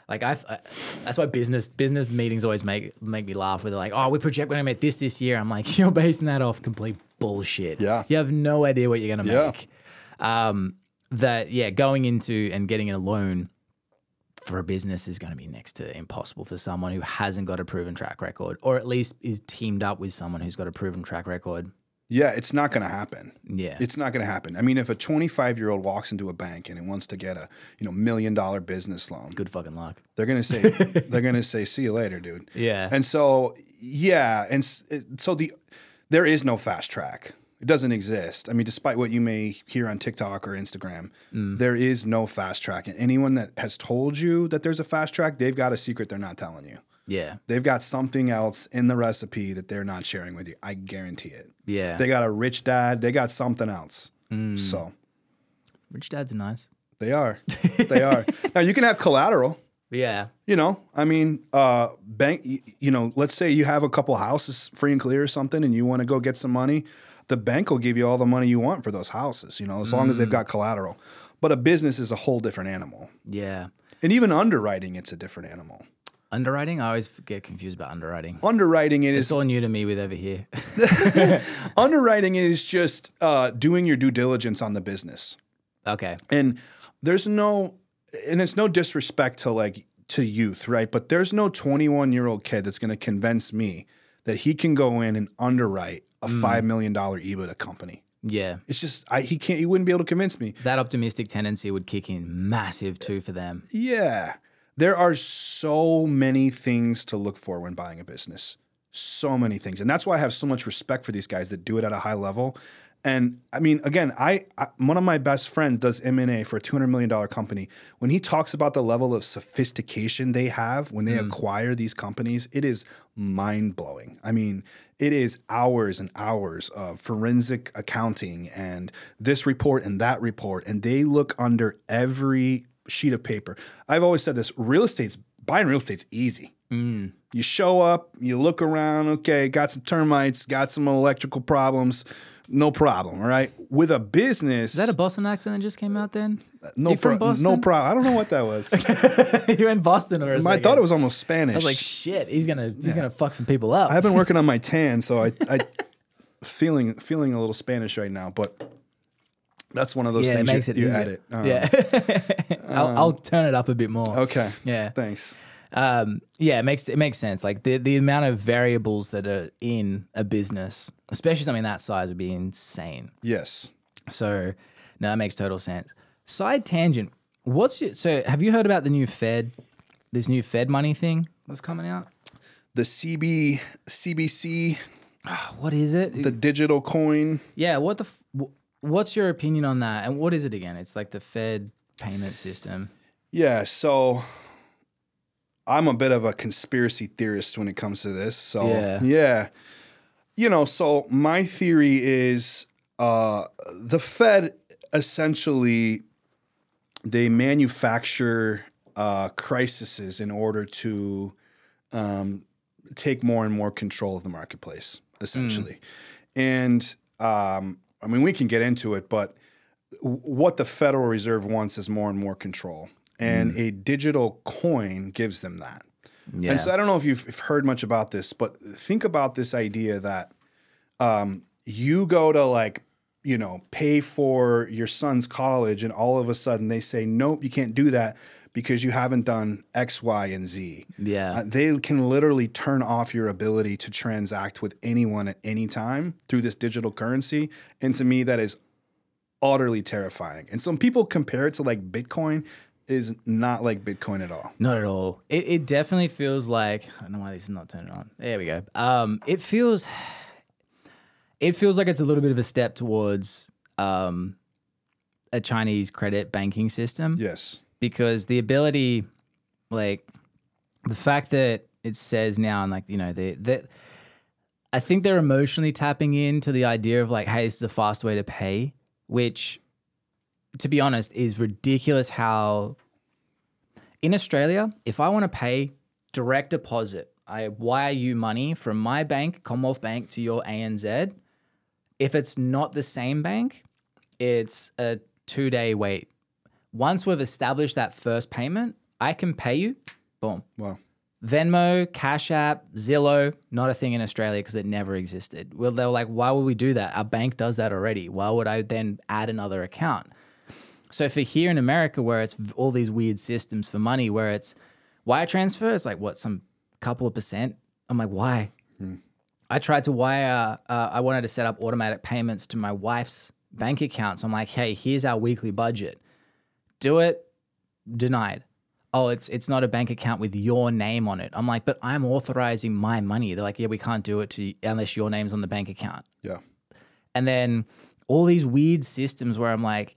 Like I, I that's why business business meetings always make make me laugh. Where they're like, "Oh, we project we're gonna make this this year." I'm like, "You're basing that off complete bullshit. Yeah. you have no idea what you're gonna Yeah. make." Um, that yeah, going into and getting a loan for a business is going to be next to impossible for someone who hasn't got a proven track record, or at least is teamed up with someone who's got a proven track record. Yeah, it's not going to happen. Yeah, It's not going to happen. I mean, if a 25 year old walks into a bank and it wants to get a you know million dollar business loan, good fucking luck. they're going to say they're going to say see you later, dude. Yeah. And so yeah, and so the there is no fast track. It doesn't exist. I mean, despite what you may hear on TikTok or Instagram, Mm. there is no fast track. And anyone that has told you that there's a fast track, they've got a secret they're not telling you. Yeah, They've got something else in the recipe that they're not sharing with you. I guarantee it. yeah. They got a rich dad. They got something else. So Rich dads are nice. they are. they are. Now you can have collateral. Yeah. You know, I mean, uh, bank. You know, let's say you have a couple houses free and clear or something, and you want to go get some money. The bank will give you all the money you want for those houses. You know, as long as they've got collateral. But a business is a whole different animal, Yeah. and even underwriting, it's a different animal. Underwriting? I always get confused about underwriting. Underwriting it It's all new to me with over here. underwriting is just uh, doing your due diligence on the business. okay. and there's no and it's no disrespect to like to youth right but there's no 21 year old kid that's going to convince me that he can go in and underwrite a $5 million ebitda company Yeah. it's just I, he can't he wouldn't be able to convince me That optimistic tendency would kick in massive too for them. yeah there are so many things to look for when buying a business. So many things. And that's why i have so much respect for these guys that do it at a high level. And i mean again I, I one of my best friends does m&a for a $200 million company. When he talks about the level of sophistication they have when they hmm. acquire these companies it is mind-blowing. I mean it is hours and hours of forensic accounting and this report and that report and they look under every sheet of paper i've always said this real estate's buying real estate's easy you show up, you look around, okay, got some termites, got some electrical problems, no problem, all right? With a business, Is that a Boston accent that just came out then? no you from pro- no problem. I don't know what that was. you in Boston or something. I thought it was almost Spanish. I was like, shit, he's gonna he's gonna fuck some people up. I've been working on my tan, so I, I feeling feeling a little Spanish right now, but that's one of those yeah, it things makes you, it you edit. Um, yeah, I'll, I'll turn it up a bit more. Okay. Yeah. Thanks. Um, yeah, it makes it makes sense. Like the the amount of variables that are in a business, especially something that size, would be insane. Yes. So, no, that makes total sense. Side tangent. What's your, so? Have you heard about the new Fed, this new Fed money thing that's coming out? The CB CBC, What is it? the digital coin. yeah. What the? f- What's your opinion on that? And what is it again? It's like the Fed payment system. Yeah, so I'm a bit of a conspiracy theorist when it comes to this. So Yeah. yeah. You know, so my theory is uh the Fed essentially they manufacture uh crises in order to um take more and more control of the marketplace, essentially. And um I mean we can get into it, but what the Federal Reserve wants is more and more control, and a digital coin gives them that. Yeah. And so I don't know if you've heard much about this, but think about this idea that um, you go to like you know pay for your son's college, and all of a sudden they say nope, you can't do that because you haven't done X, Y, and Z. Yeah. Uh, they can literally turn off your ability to transact with anyone at any time through this digital currency, and to me that is utterly terrifying. And some people compare it to like Bitcoin. is not like Bitcoin at all. Not at all. It, it definitely feels like I don't know why this is not turning on. There we go. Um, it feels it feels like it's a little bit of a step towards um, a Chinese credit banking system Yes. because the ability, like the fact that it says now and like you know the that I think they're emotionally tapping into the idea of like, hey, this is a fast way to pay, which, to be honest, is ridiculous. How in Australia, if I want to pay direct deposit, I wire you money from my bank, Commonwealth Bank, to your ANZ. If it's not the same bank, it's a two day wait. Once we've established that first payment, I can pay you. Boom. Wow. Venmo, Cash App, Zillow, not a thing in Australia because it never existed. Well, they were like, why would we do that? Our bank does that already. Why would I then add another account? So for here in America, where it's all these weird systems for money, where it's wire transfer, it's like what some couple of percent. I'm like, why? I tried to wire. Uh, I wanted to set up automatic payments to my wife's bank account. So I'm like, hey, here's our weekly budget. Do it. Denied. Oh, it's it's not a bank account with your name on it. I'm like, but I'm authorizing my money. They're like, yeah, we can't do it to unless your name's on the bank account. Yeah. And then all these weird systems where I'm like,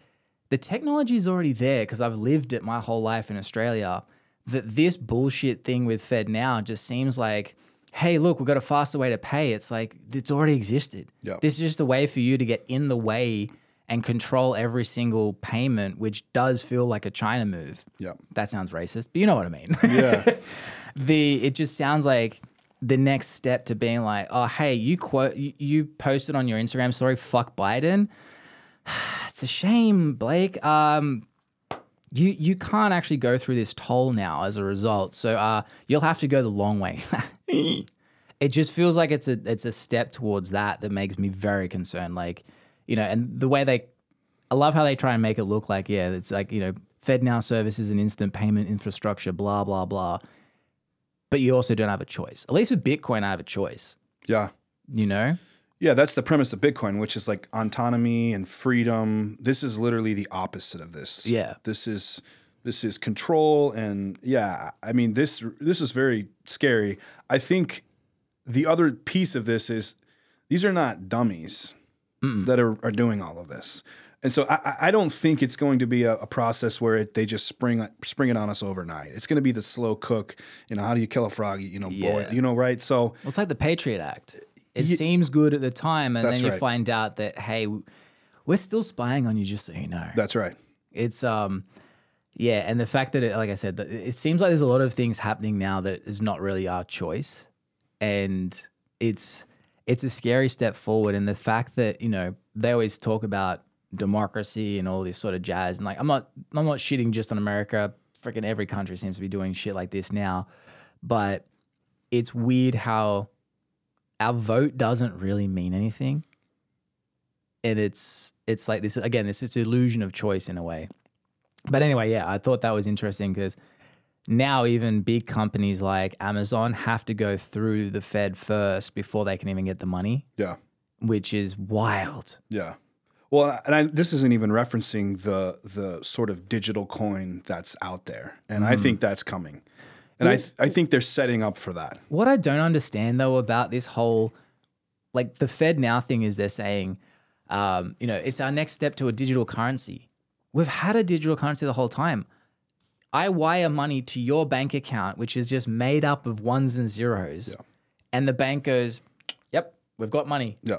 the technology is already there because I've lived it my whole life in Australia. That this bullshit thing with FedNow just seems like, hey, look, we've got a faster way to pay. It's like it's already existed. Yeah. This is just a way for you to get in the way and control every single payment, which does feel like a China move. Yeah. That sounds racist, but you know what I mean. Yeah. the it just sounds like the next step to being like, oh hey, you quote you, you posted on your Instagram story, fuck Biden. it's a shame, Blake. Um, you you can't actually go through this toll now as a result. So uh, you'll have to go the long way. it just feels like it's a it's a step towards that that makes me very concerned. Like, you know, and the way they, I love how they try and make it look like yeah, it's like you know, FedNow services and instant payment infrastructure, blah blah blah. But you also don't have a choice. At least with Bitcoin, I have a choice. Yeah. You know. Yeah, that's the premise of Bitcoin, which is like autonomy and freedom. This is literally the opposite of this. Yeah. This is this is control and yeah, I mean this this is very scary. I think the other piece of this is these are not dummies that are, are doing all of this. And so I, I don't think it's going to be a, a process where it, they just spring spring it on us overnight. It's going to be the slow cook. You know, how do you kill a frog? You know, boil, Yeah. you know, right? So Well, it's like the Patriot Act. It Ye- seems good at the time, and then you right. find out that hey, we're still spying on you, just so you know. that's right. It's um, yeah, and the fact that it, like I said, it seems like there's a lot of things happening now that is not really our choice, and it's it's a scary step forward. And the fact that you know they always talk about democracy and all this sort of jazz, and like I'm not I'm not shitting just on America. Freaking every country seems to be doing shit like this now, but it's weird how our vote doesn't really mean anything and it's it's like this again this is illusion of choice in a way but anyway yeah i thought that was interesting because now even big companies like amazon have to go through the fed first before they can even get the money Yeah. which is wild Yeah. Well, and I, this isn't even referencing the the sort of digital coin that's out there, and I think that's coming, and I th- I think they're setting up for that. What I don't understand though about this whole, like the FedNow thing is they're saying, um, you know, it's our next step to a digital currency. We've had a digital currency the whole time. I wire money to your bank account, which is just made up of ones and zeros, and the bank goes, "Yep, we've got money," Yeah.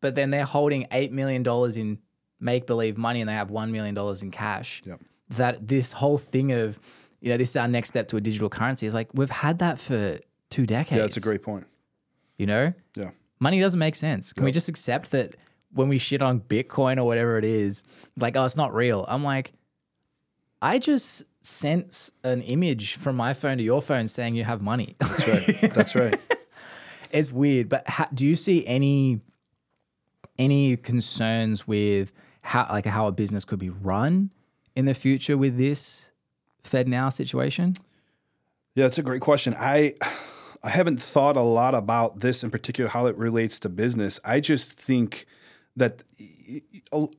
but then they're holding eight million dollars in make believe money, and they have one million dollars in cash. Yep. That this whole thing of, you know, this is our next step to a digital currency is like we've had that for two decades. Yeah, that's a great point. You know, Yeah. money doesn't make sense. Can we just accept that when we shit on Bitcoin or whatever it is, like, oh, it's not real? I'm like, I just sent an image from my phone to your phone saying you have money. That's right. That's right. it's weird, but ha- do you see any any concerns with how like how a business could be run in the future with this FedNow situation? Yeah, that's a great question. I I haven't thought a lot about this in particular, how it relates to business. I just think that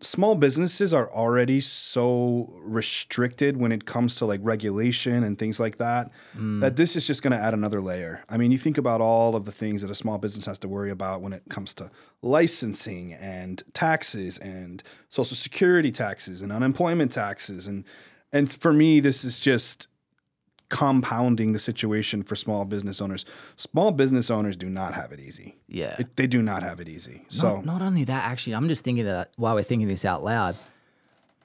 small businesses are already so restricted when it comes to like regulation and things like that mm. that this is just going to add another layer. I mean, you think about all of the things that a small business has to worry about when it comes to licensing and taxes and social security taxes and unemployment taxes and and for me this is just compounding the situation for small business owners. Small business owners do not have it easy. Yeah. It, they do not have it easy. So not, not only that, actually, I'm just thinking that while we're thinking this out loud,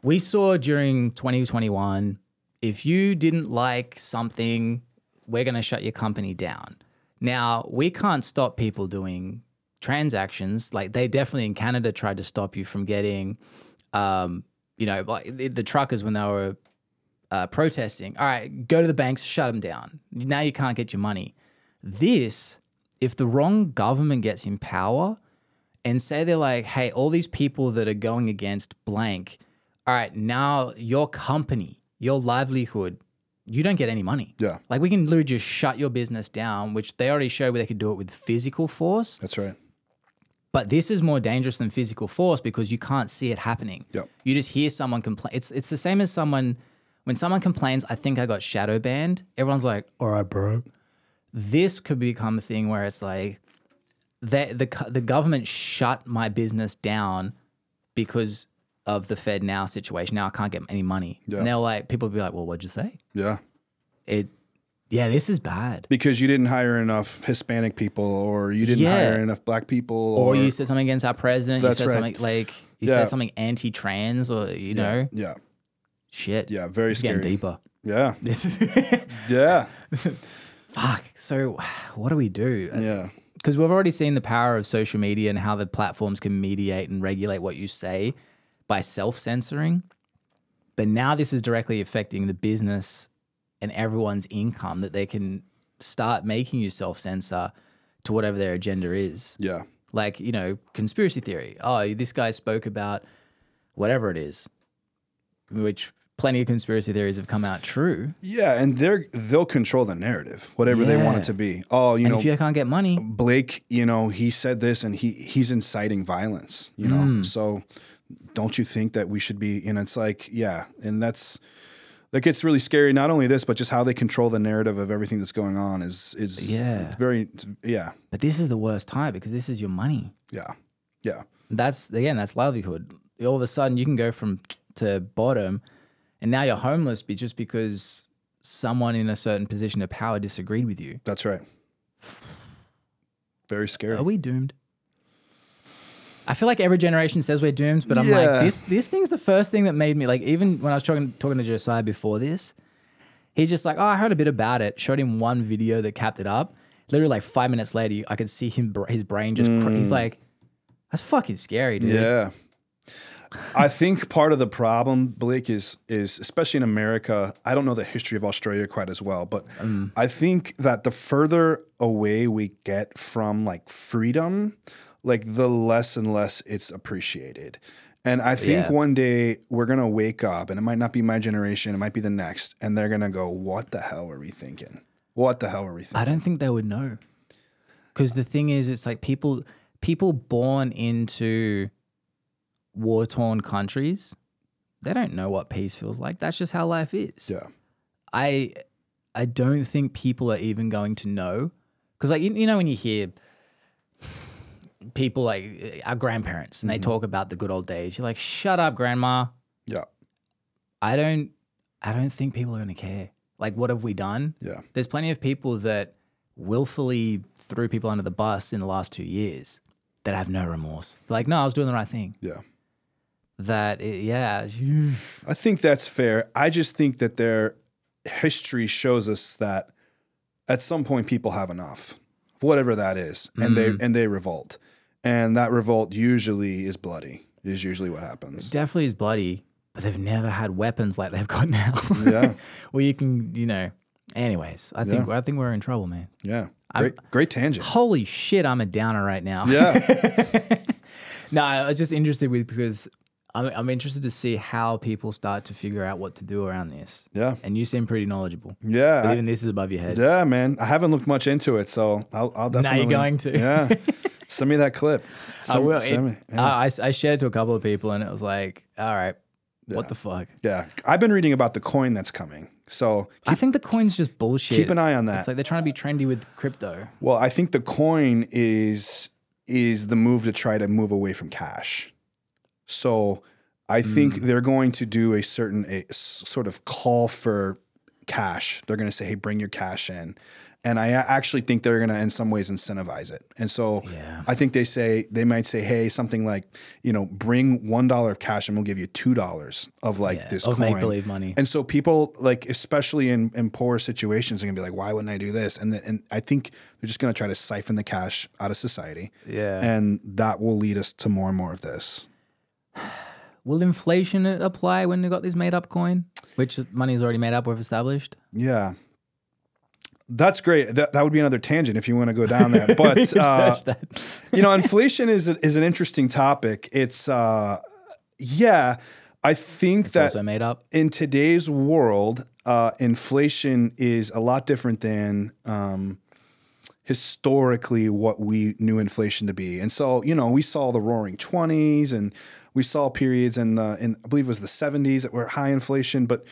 we saw during 2021, if you didn't like something, we're going to shut your company down. Now, we can't stop people doing transactions. Like they definitely in Canada tried to stop you from getting, um, you know, like the, the truckers when they were uh, protesting. All right, go to the banks, shut them down. Now you can't get your money. This, if the wrong government gets in power, and say they're like, hey, all these people that are going against blank, all right, now your company, your livelihood, you don't get any money. Yeah. Like we can literally just shut your business down, which they already showed where they could do it with physical force. that's right. But this is more dangerous than physical force because you can't see it happening. Yep. You just hear someone complain. It's it's the same as someone when someone complains, I think I got shadow banned. Everyone's like, all right, bro. This could become a thing where it's like the the the government shut my business down because of the FedNow situation. Now I can't get any money. Yeah. And they're like, people be like, well, what'd you say? Yeah. It Yeah, this is bad. because you didn't hire enough Hispanic people or you didn't Yeah. hire enough black people Or, you said something against our president. You That's said right. something like you Yeah. said something anti-trans, or you know, yeah shit. yeah very It's getting deeper. yeah This is yeah fuck. So, what do we do? yeah because we've already seen the power of social media and how the platforms can mediate and regulate what you say by self censoring. But now this is directly affecting the business and everyone's income that they can start making you self censor to whatever their agenda is. yeah Like, you know, conspiracy theory. Oh, this guy spoke about whatever it is, which plenty of conspiracy theories have come out true. yeah and they're they'll control the narrative whatever they want it to be oh you And know if you can't get money, Blake, you know, he said this and he he's inciting violence, you know. Hmm. So don't you think that we should be and it's like, yeah, and that's that gets really scary. Not only this, but just how they control the narrative of everything that's going on is is Yeah. it's very yeah. but this is the worst time because this is your money. Yeah. Yeah. that's again that's livelihood all of a sudden you can go from to bottom and now you're homeless be just because someone in a certain position of power disagreed with you That's right. Very scary. are we doomed I feel like every generation says we're doomed, but I'm Yeah. like this. This thing's the first thing that made me like. Even when I was talking talking to Josiah before this, he's just like, "Oh, I heard a bit about it." Showed him one video that capped it up. Literally, like five minutes later, I could see him. His brain just. cr- He's like, "That's fucking scary, dude." Mm. Yeah. I think part of the problem, Blake, is is especially in America. I don't know the history of Australia quite as well, but Mm. I think that the further away we get from like freedom, like the less and less it's appreciated. And I think Yeah. one day we're gonna wake up, and it might not be my generation, it might be the next, and they're gonna go, "What the hell are we thinking? What the hell are we thinking?" I don't think they would know. Because the thing is, it's like people people born into war torn countries, they don't know what peace feels like. That's just how life is. Yeah, I I don't think people are even going to know. Because like you, you know when you hear people like uh, our grandparents and they mm-hmm. talk about the good old days, you're like, shut up, grandma. yeah, I don't I don't think people are gonna care. Like what have we done? yeah, There's plenty of people that willfully threw people under the bus in the last two years that have no remorse. They're like, no, I was doing the right thing. yeah. That, it, yeah, I think that's fair. I just think that their history shows us that at some point people have enough, whatever that is, and they mm. and they revolt, and that revolt usually is bloody. Is usually what happens. definitely is bloody, but they've never had weapons like they've got now. Yeah, Where you can, you know. Anyways, I think I think we're in trouble, man. yeah. Great, great tangent. Holy shit, I'm a downer right now. Yeah, No, I was just interested with because I'm, I'm interested to see how people start to figure out what to do around this. yeah, And you seem pretty knowledgeable. yeah. But I- even this is above your head. yeah, man. I haven't looked much into it, so I'll, I'll you're going to. Yeah, send me that clip. I Send- will. send It- me- yeah. I, I- I shared to a couple of people, and it was like, all right, what the fuck? yeah, I've been reading about the coin that's coming. So I think the coin's just bullshit. keep an eye on that. It's like they're trying to be trendy with crypto. Well, I think the coin is is the move to try to move away from cash. So I think mm. they're going to do a certain a sort of call for cash. They're going to say, "Hey, bring your cash in." And I actually think they're going to, in some ways, incentivize it. And so Yeah. I think they say they might say, "Hey, something like, you know, bring one dollar of cash, and we'll give you two dollars of like Yeah, this of coin." make-believe money. And so people like, especially in, in poor situations, are gonna be like, why wouldn't I do this? And then, and I think they're just gonna try to siphon the cash out of society. Yeah. And that will lead us to more and more of this. Will inflation apply when they got this made up coin, which money is already made up, we've established? Yeah. That's great. That, that would be another tangent if you want to go down there. But uh, that. you know, inflation is a, is an interesting topic. It's uh, yeah, I think It's that also made up. in today's world, uh, inflation is a lot different than um, historically what we knew inflation to be. And so, you know, we saw the Roaring Twenties, and we saw periods in the in I believe it was the seventies that were high inflation, but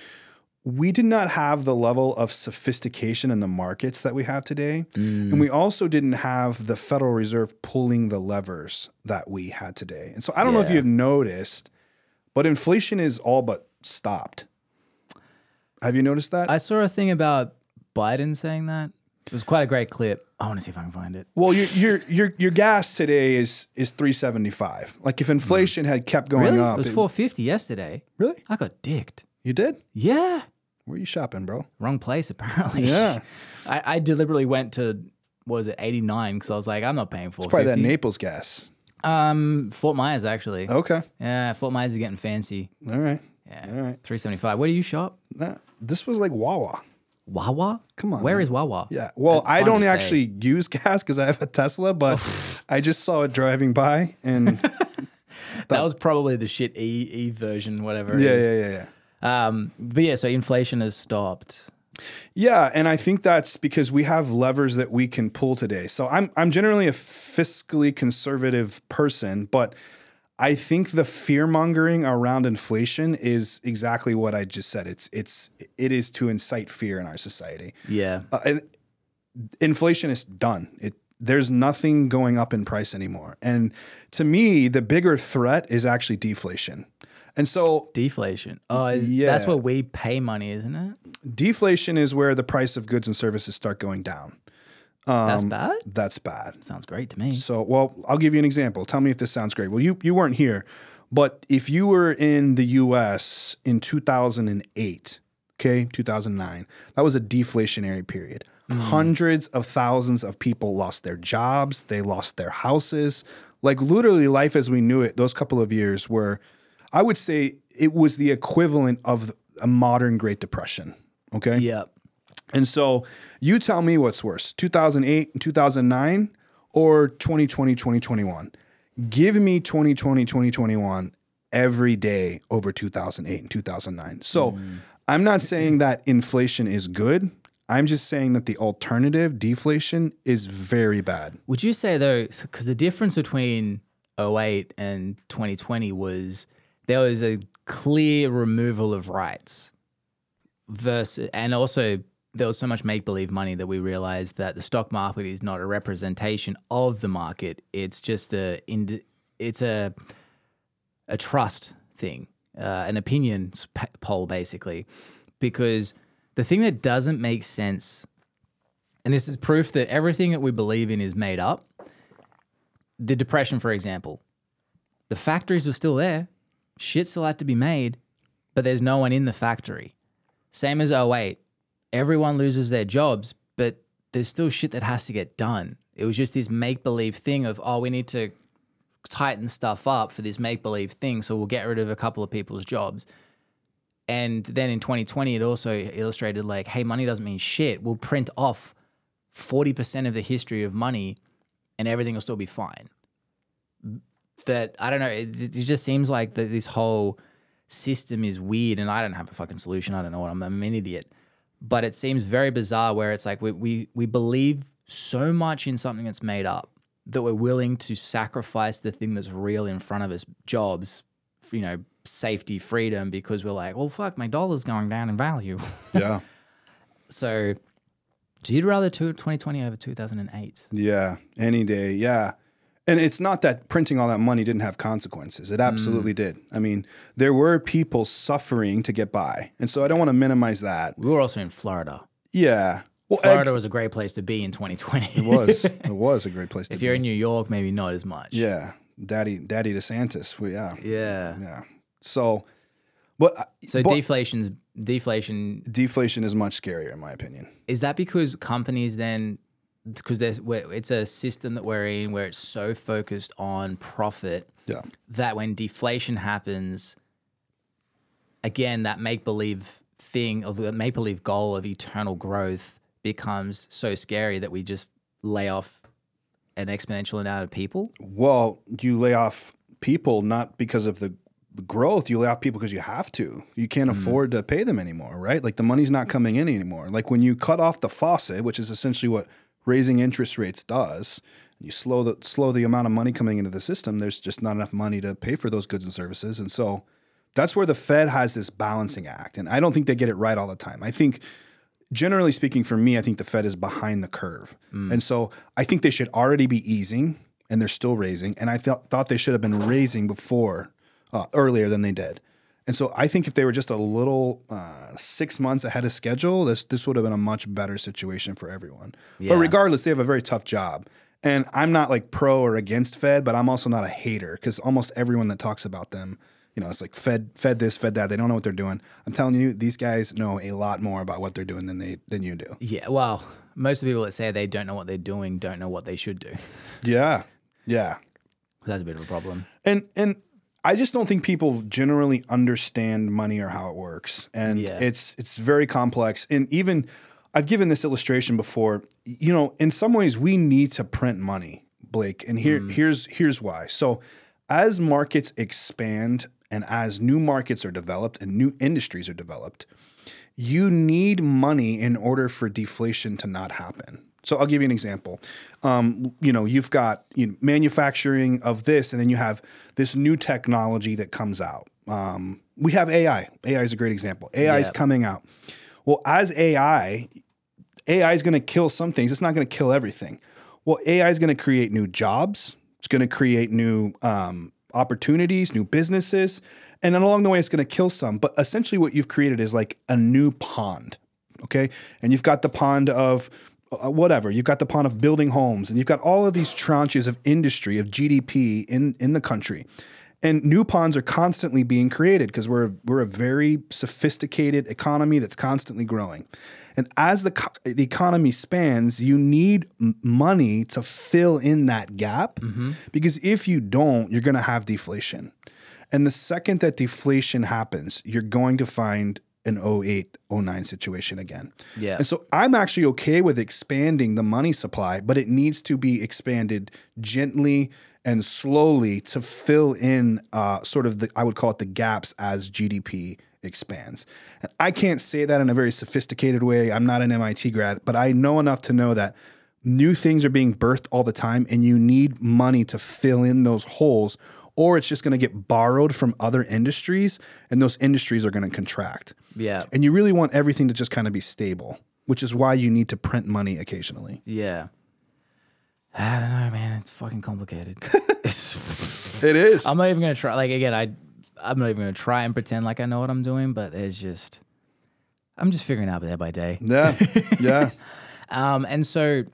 we did not have the level of sophistication in the markets that we have today. And mm. we also didn't have the Federal Reserve pulling the levers that we had today. And so I don't know if you've noticed, but inflation is all but stopped. Have you noticed that? I saw a thing about Biden saying that? It was quite a great clip. I want to see if I can find it. Well, your your your your gas today is is three seventy five. Like if inflation had kept going Really? up, It was 450 yesterday. really I got dicked. you did. Yeah. Where you shopping, bro? Wrong place, apparently. Yeah. I, I deliberately went to, what was it, 89? Because I was like, I'm not paying 450. Probably that Naples gas. Um, Fort Myers, actually. Okay, Yeah, Fort Myers is getting fancy. all right. Yeah. All right. 375. Where do you shop? Nah, this was like Wawa. Wawa? Come on, Where man. is Wawa? Yeah. Well, That's I fun don't to say. actually use gas because I have a Tesla, but I just saw it driving by, and That was probably the shit E, e version, whatever it yeah, is. yeah, yeah, yeah. Um, but yeah, so inflation has stopped. Yeah, and I think that's because we have levers that we can pull today. So I'm I'm generally a fiscally conservative person, but I think the fear mongering around inflation is exactly what I just said. It's it's it is to incite fear in our society. Yeah. Uh, inflation is done. It there's nothing going up in price anymore. And to me, the bigger threat is actually deflation. And so Deflation. Oh, Yeah. that's where we pay money, isn't it? deflation is where the price of goods and services start going down. That's Um, bad. That's bad. Sounds great to me. So, well, I'll give you an example. Tell me if this sounds great. Well, you you weren't here, but if you were in the U.S. in 2008, okay, 2009, that was a deflationary period. Hundreds of thousands of people lost their jobs. They lost their houses. Like literally, life as we knew it. Those couple of years were, I would say, it was the equivalent of a modern Great Depression. Okay. Yeah. And so you tell me what's worse, 2008 and 2009 or 2020, 2021. Give me 2020, 2021 every day over 2008 and 2009. So mm. I'm not saying that inflation is good. I'm just saying that the alternative, deflation, is very bad. Would you say though, because the difference between 08 and 2020 was there was a clear removal of rights, versus, and also there was so much make believe money that we realized that the stock market is not a representation of the market. It's just a, it's a, a trust thing, uh, an opinion poll basically, because the thing that doesn't make sense and this is proof that everything that we believe in is made up. The depression, for example, the factories were still there, shit still had to be made, but there's no one in the factory. Same as 08, everyone loses their jobs, but there's still shit that has to get done. It was just this make believe thing of, oh, we need to tighten stuff up for this make believe thing, so we'll get rid of a couple of people's jobs. And then in 2020, it also illustrated like, hey, money doesn't mean shit. We'll print off 40% of the history of money and everything will still be fine. That, I don't know, it, it just seems like that this whole system is weird and I don't have a fucking solution. I don't know what I'm, I'm an idiot. But it seems very bizarre where it's like we, we, we believe so much in something that's made up that we're willing to sacrifice the thing that's real in front of us jobs, you know, safety, freedom, because we're like, well, fuck, my dollar's going down in value. Yeah. So, so you'd rather 2020 over 2008? Yeah, any day. Yeah. And it's not that printing all that money didn't have consequences. It absolutely did. I mean, there were people suffering to get by. And so I don't want to minimize that. We were also in Florida. Yeah. Well, Florida was a great place to be in 2020. it was. It was a great place to be. if you're in New York, maybe not as much. yeah. Daddy Daddy DeSantis. We, yeah. Yeah. Yeah. So but uh, So but deflation's deflation deflation is much scarier in my opinion. is that because companies then because there's where it's a system that we're in where it's so focused on profit Yeah. that when deflation happens, again, that make believe thing of the make believe goal of eternal growth becomes so scary that we just lay off an exponential amount of people. Well, you lay off people not because of the growth. You lay off people because you have to. You can't mm-hmm. afford to pay them anymore, right? Like the money's not coming in anymore. Like when you cut off the faucet, which is essentially what raising interest rates does, you slow the slow the amount of money coming into the system. There's just not enough money to pay for those goods and services, and so that's where the Fed has this balancing act. And I don't think they get it right all the time. I think generally speaking, for me, I think the Fed is behind the curve. And so I think they should already be easing, and they're still raising. And I thought thought they should have been raising before, uh, earlier than they did. And so I think if they were just a little uh, six months ahead of schedule, this this would have been a much better situation for everyone. Yeah. But regardless, they have a very tough job. And I'm not like pro or against Fed, but I'm also not a hater because almost everyone that talks about them, you know, it's like Fed, Fed this, Fed that. They don't know what they're doing. I'm telling you, these guys know a lot more about what they're doing than they than you do. Yeah, well, most of the people that say they don't know what they're doing don't know what they should do. Yeah, yeah. That's a bit of a problem. And and I just don't think people generally understand money or how it works. And Yeah. it's it's very complex. And even I've given this illustration before. You know, in some ways we need to print money, Blake. And here mm. here's here's why. So as markets expand and as new markets are developed and new industries are developed, you need money in order for deflation to not happen. So I'll give you an example. Um, you know, you've got you know, manufacturing of this, and then you have this new technology that comes out. Um, we have AI. AI is a great example. AI is Yeah. coming out. Well, as AI, AI is going to kill some things. It's not going to kill everything. Well, AI is going to create new jobs. It's going to create new um, opportunities, new businesses, and then along the way, it's going to kill some. But essentially, what you've created is like a new pond. Okay, and you've got the pond of uh, whatever. You've got the pond of building homes, and you've got all of these tranches of industry of GDP in in the country. And new ponds are constantly being created because we're we're a very sophisticated economy that's constantly growing. And as the co- the economy spans, you need m- money to fill in that gap because if you don't, you're going to have deflation. And the second that deflation happens, you're going to find an 08, 09 situation again. Yeah. And so I'm actually okay with expanding the money supply, but it needs to be expanded gently and slowly to fill in uh, sort of the, I would call it the gaps as GDP expands. And I can't say that in a very sophisticated way. I'm not an MIT grad, but I know enough to know that new things are being birthed all the time and you need money to fill in those holes or it's just going to get borrowed from other industries and those industries are going to contract. Yeah. And you really want everything to just kind of be stable, which is why you need to print money occasionally. Yeah. I don't know, man. It's fucking complicated. it's, It is. I'm not even gonna try. Like again, I I'm not even gonna try and pretend like I know what I'm doing. But it's just I'm just figuring out day by day. yeah. Yeah. Um, and so,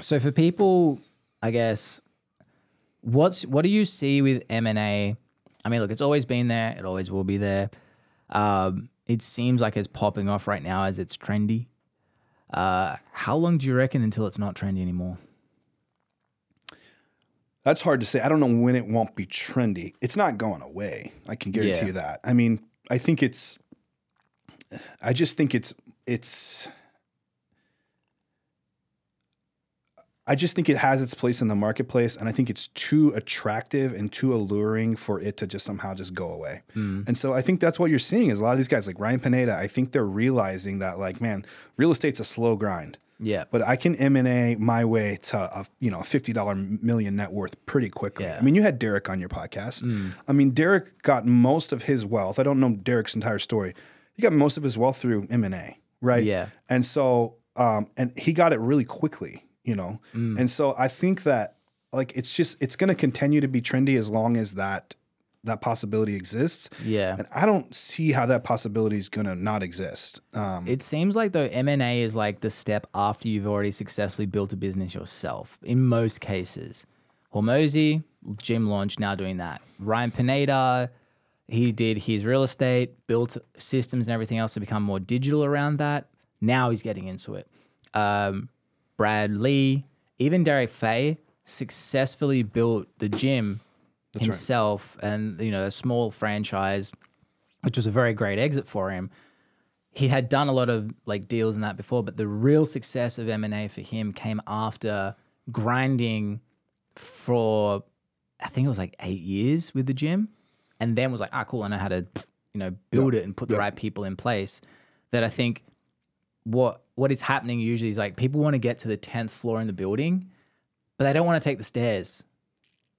so for people, I guess, what's what do you see with M and A? I mean, look, it's always been there. It always will be there. Um, it seems like it's popping off right now as it's trendy. Uh, how long do you reckon until it's not trendy anymore? That's hard to say. I don't know when it won't be trendy. It's not going away. I can guarantee Yeah. you that. I mean, I think it's I just think it's it's I just think it has its place in the marketplace and I think it's too attractive and too alluring for it to just somehow just go away. And so I think that's what you're seeing is a lot of these guys like Ryan Pineda, I think they're realizing that like man, real estate's a slow grind. Yeah, But I can M and A my way to a you know a fifty dollar million net worth pretty quickly. Yeah. I mean, you had Derek on your podcast. I mean, Derek got most of his wealth. I don't know Derek's entire story. He got most of his wealth through M and A, right? Yeah. And so, um, and he got it really quickly, you know. And so I think that like it's just it's going to continue to be trendy as long as that that possibility exists. yeah. And I don't see how that possibility is going to not exist. Um, It seems like though M and A is like the step after you've already successfully built a business yourself. In most cases, Hormozi, gym launch, now doing that. Ryan Pineda, he did his real estate, built systems and everything else to become more digital around that. Now he's getting into it. Um, Brad Lea, even Derek Fay, successfully built the gym himself and you know a small franchise, which was a very great exit for him. He had done a lot of like deals and that before, but the real success of M and A for him came after grinding for I think it was like eight years with the gym, and then was like, ah, cool, I know how to you know build it and put the right people in place. That I think what what is happening usually is like people want to get to the tenth floor in the building, but they don't want to take the stairs.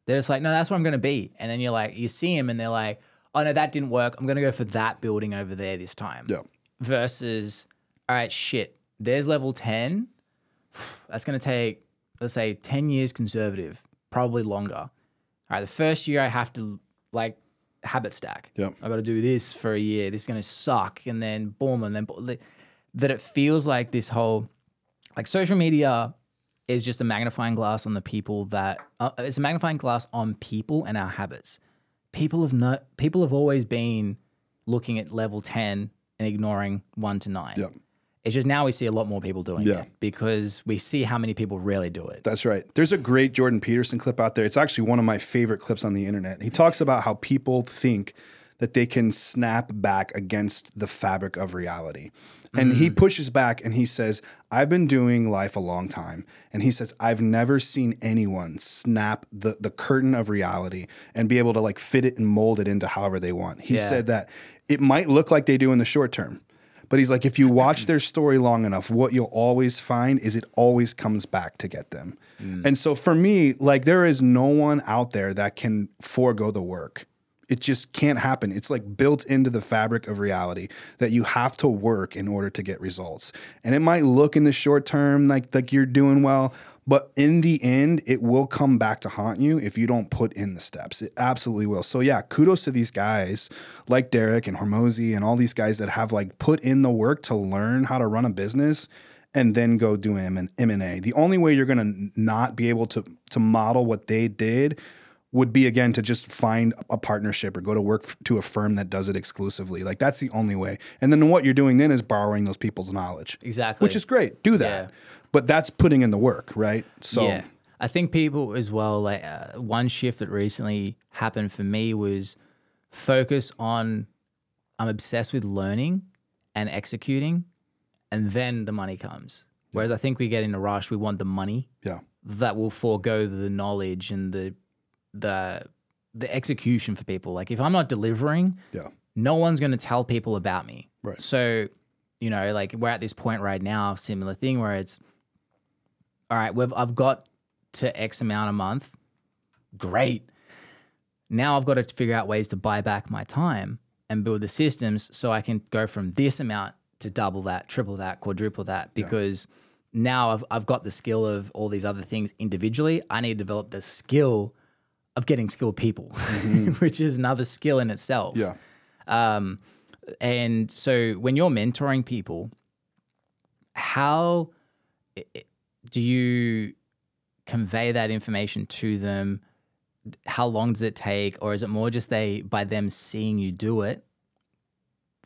They're just like, no, that's where I'm going to be. And then you're like, you see him and they're like, oh, no, that didn't work. I'm going to go for that building over there this time. yeah. Versus, all right, shit, there's level 10. That's going to take, let's say, 10 years conservative, probably longer. All right, the first year I have to like habit stack. Yeah. I got to do this for a year. This is going to suck, and then boom, and then bo- that it feels like this whole like social media is just a magnifying glass on the people that uh, it's a magnifying glass on people and our habits. People have no people have always been looking at level ten and ignoring one to nine. Yep. It's just now we see a lot more people doing Yeah. it because we see how many people really do it. That's right. There's a great Jordan Peterson clip out there. It's actually one of my favorite clips on the internet. He talks about how people think that they can snap back against the fabric of reality. And he mm-hmm. pushes back and he says, I've been doing life a long time. And he says, I've never seen anyone snap the, the curtain of reality and be able to like fit it and mold it into however they want. He Yeah. said that it might look like they do in the short term. But he's like, if you watch their story long enough, what you'll always find is it always comes back to get them. Mm. And so for me, like, there is no one out there that can forego the work. It just can't happen. It's like built into the fabric of reality that you have to work in order to get results. And it might look in the short term like like you're doing well, but in the end, it will come back to haunt you if you don't put in the steps. It absolutely will. So yeah, kudos to these guys like Derek and Hormozi and all these guys that have like put in the work to learn how to run a business and then go do M and M&A. The only way you're to not be able to to model what they did would be again to just find a partnership or go to work f- to a firm that does it exclusively. Like that's the only way. And then what you're doing then is borrowing those people's knowledge. Exactly. Which is great. Do that. Yeah. But that's putting in the work, right? So yeah, I think people as well. Like uh, one shift that recently happened for me was focus on. I'm obsessed with learning and executing, and then the money comes. Whereas I think we get in a rush. We want the money yeah. that will forego the knowledge and the the the execution for people. Like if I'm not delivering, Yeah. no one's going to tell people about me. Right. So, you know, like we're at this point right now, similar thing where it's, all right, we've I've got to X amount a month. Great. Now I've got to figure out ways to buy back my time and build the systems so I can go from this amount to double that, triple that, quadruple that, because now I've, I've got the skill of all these other things individually. I need to develop the skill of getting skilled people, which is another skill in itself. Yeah. Um, and so when you're mentoring people, how do you convey that information to them? How long does it take, or is it more just they by them seeing you do it,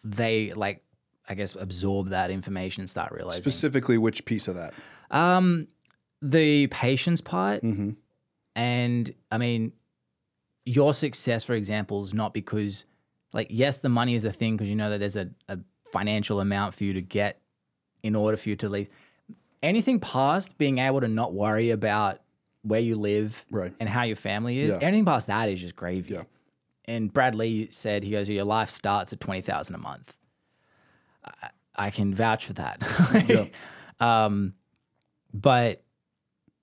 they like I guess absorb that information and start realizing Specifically, which piece of that? um the patience part Mm-hmm. And I mean, your success, for example, is not because, like, yes, the money is a thing because you know that there's a, a financial amount for you to get in order for you to leave. Anything past being able to not worry about where you live Right. and how your family is, Yeah. anything past that is just gravy. Yeah. And Brad Lea said, he goes, Your life starts at 20000 a month. I, I can vouch for that. Yeah. um, but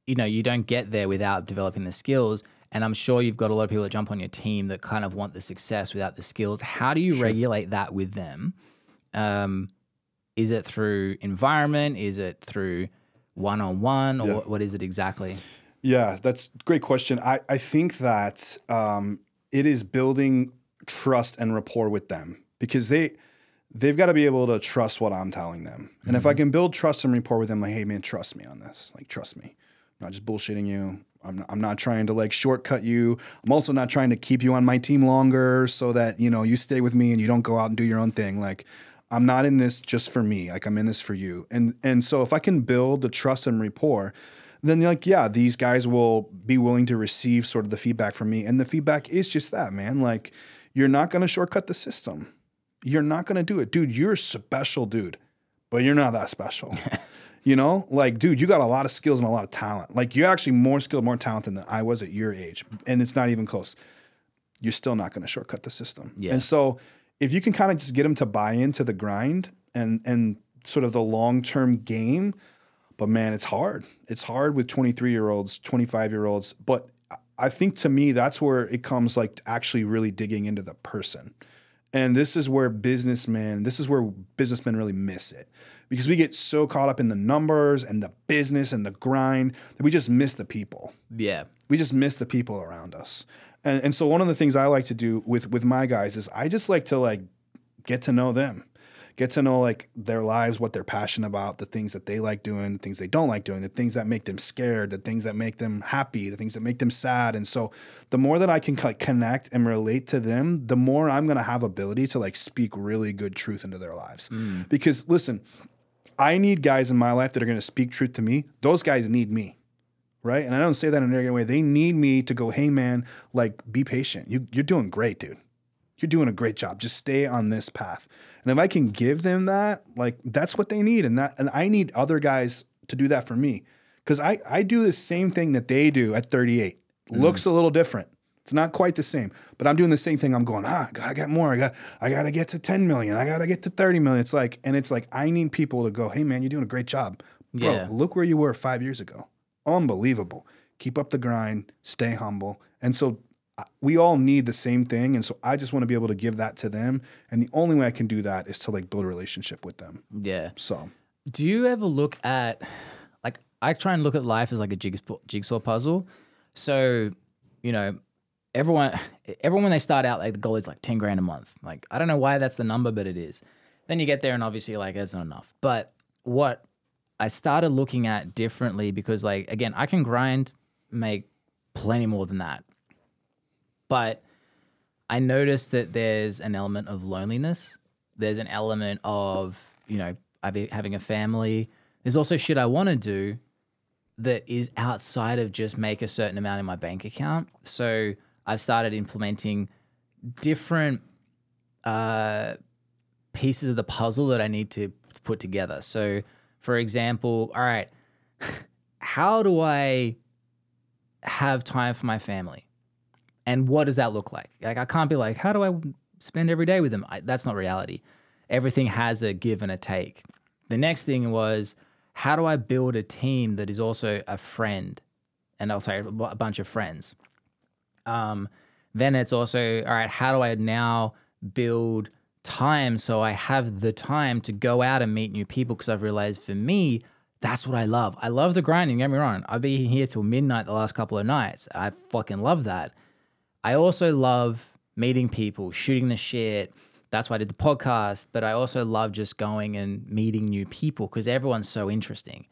you know, you don't get there without developing the skills. And I'm sure you've got a lot of people that jump on your team that kind of want the success without the skills. How do you regulate that with them? Um, is it through environment? Is it through one on one? Or Yeah. what- what is it exactly? Yeah, that's a great question. I, I think that um, it is building trust and rapport with them because they they've got to be able to trust what I'm telling them. And if I can build trust and rapport with them, like, hey man, trust me on this. Like, trust me. I'm not just bullshitting you. I'm not, I'm not trying to like shortcut you. I'm also not trying to keep you on my team longer so that you know you stay with me and you don't go out and do your own thing. Like, I'm not in this just for me. Like, I'm in this for you. And and so if I can build the trust and rapport, then like yeah these guys will be willing to receive sort of the feedback from me and the feedback is just that man like you're not going to shortcut the system you're not going to do it dude you're a special dude but you're not that special you know like dude you got a lot of skills and a lot of talent like you're actually more skilled more talented than i was at your age and it's not even close you're still not going to shortcut the system Yeah. and so if you can kind of just get them to buy into the grind and and sort of the long-term game but man, it's hard. It's hard with 23 year olds, 25 year olds. But I think to me, that's where it comes like actually really digging into the person. And this is where businessmen, this is where businessmen really miss it because we get so caught up in the numbers and the business and the grind that we just miss the people. Yeah. We just miss the people around us. And and so one of the things I like to do with with my guys is I just like to like get to know them. Get to know like their lives, what they're passionate about, the things that they like doing, the things they don't like doing, the things that make them scared, the things that make them happy, the things that make them sad. And so the more that I can like connect and relate to them, the more I'm gonna have ability to like speak really good truth into their lives. Mm. Because listen, I need guys in my life that are going to speak truth to me. Those guys need me, right? And I don't say that in an arrogant way. They need me to go, hey man, like be patient. You, you're doing great, dude. You're doing a great job. Just stay on this path. And if I can give them that, like that's what they need, and that, and I need other guys to do that for me, because I I do the same thing that they do at 38. Mm. Looks a little different. It's not quite the same, but I'm doing the same thing. I'm going, ah, I gotta get more. I got, I gotta get to 10 million. I gotta get to 30 million. It's like, and it's like, I need people to go, hey man, you're doing a great job, bro. Yeah. Look where you were five years ago. Unbelievable. Keep up the grind. Stay humble. And so we all need the same thing, and so I just want to be able to give that to them. And the only way I can do that is to like build a relationship with them. Yeah. So Do you ever look at like I try and look at life as like a jigsaw jigsaw puzzle. So, you know, everyone everyone when they start out like the goal is like 10 grand a month. Like I don't know why that's the number but it is. Then you get there and obviously like that's not enough. But what I started looking at differently because like again, I can grind make plenty more than that. But I noticed that there's an element of loneliness. There's an element of, you know, having a family. There's also shit I want to do that is outside of just make a certain amount in my bank account. So I've started implementing different uh, pieces of the puzzle that I need to put together. So, for example, all right, how do I have time for my family? And what does that look like? Like, I can't be like, how do I spend every day with them? I, that's not reality. Everything has a give and a take. The next thing was, how do I build a team that is also a friend and a bu- a bunch of friends? Um, then it's also, all right, how do I now build time so I have the time to go out and meet new people? Because I've realized for me, that's what I love. I love the grinding, get me wrong. I've been here till midnight the last couple of nights. I fucking love that. I also love meeting people, shooting the shit. That's why I did the podcast. But I also love just going and meeting new people because everyone's so interesting.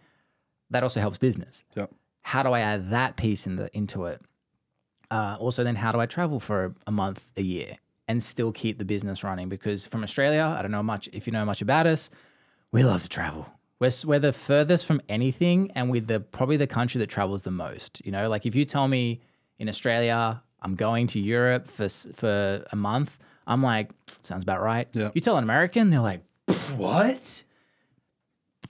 That also helps business. yeah. How do I add that piece in the into it? Uh, also, then how do I travel for a, month, a year, and still keep the business running? Because from Australia, I don't know much. If you know much about us, we love to travel. We're, we're the furthest from anything, and we're the probably the country that travels the most. You know, like if you tell me in Australia I'm going to Europe for for a month, I'm like, sounds about right. Yeah. You tell an American, they're like, what?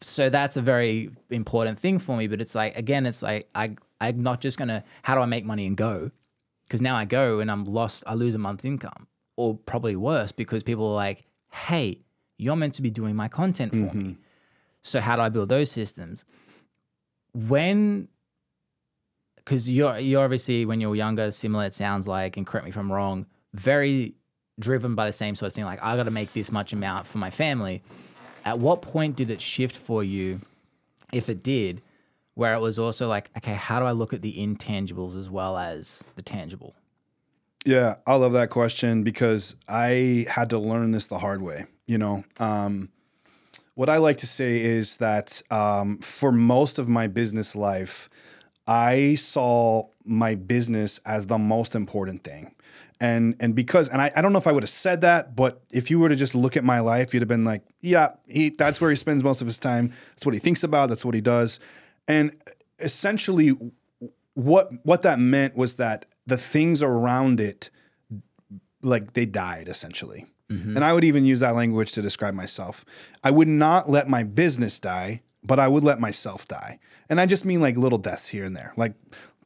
So that's a very important thing for me. But it's like again, it's like I I'm not just gonna how do I make money and go? Because now I go and I'm lost. I lose a month's income, or probably worse, because people are like, hey, you're meant to be doing my content for me. Mm-hmm. So how do I build those systems? When because you're you're obviously when you're younger, similar it sounds like, and correct me if I'm wrong, very driven by the same sort of thing. Like I got to make this much amount for my family. At what point did it shift for you, if it did, where it was also like, okay, how do I look at the intangibles as well as the tangible? Yeah, I love that question because I had to learn this the hard way. You know, um, what I like to say is that um, for most of my business life, I saw my business as the most important thing. And and because and I, I don't know if I would have said that, but if you were to just look at my life, you'd have been like, yeah, he that's where he spends most of his time. That's what he thinks about. That's what he does. And essentially, what what that meant was that the things around it like they died essentially. Mm-hmm. And I would even use that language to describe myself. I would not let my business die, but I would let myself die. And I just mean like little deaths here and there, like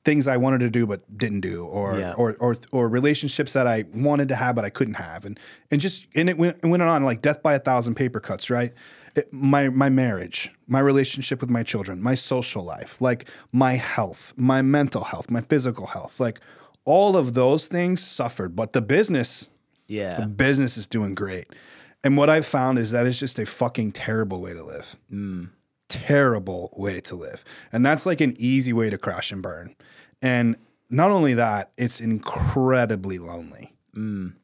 things I wanted to do but didn't do, or Yeah. or or or relationships that I wanted to have but I couldn't have, and and just and it went, it went on like death by a thousand paper cuts, right? It, my my marriage, my relationship with my children, my social life, like my health, my mental health, my physical health, like all of those things suffered, but the business Yeah. the business is doing great. And what I've found is that it's just a fucking terrible way to live. Hmm. Terrible way to live. And that's like an easy way to crash and burn. And not only that, it's incredibly lonely.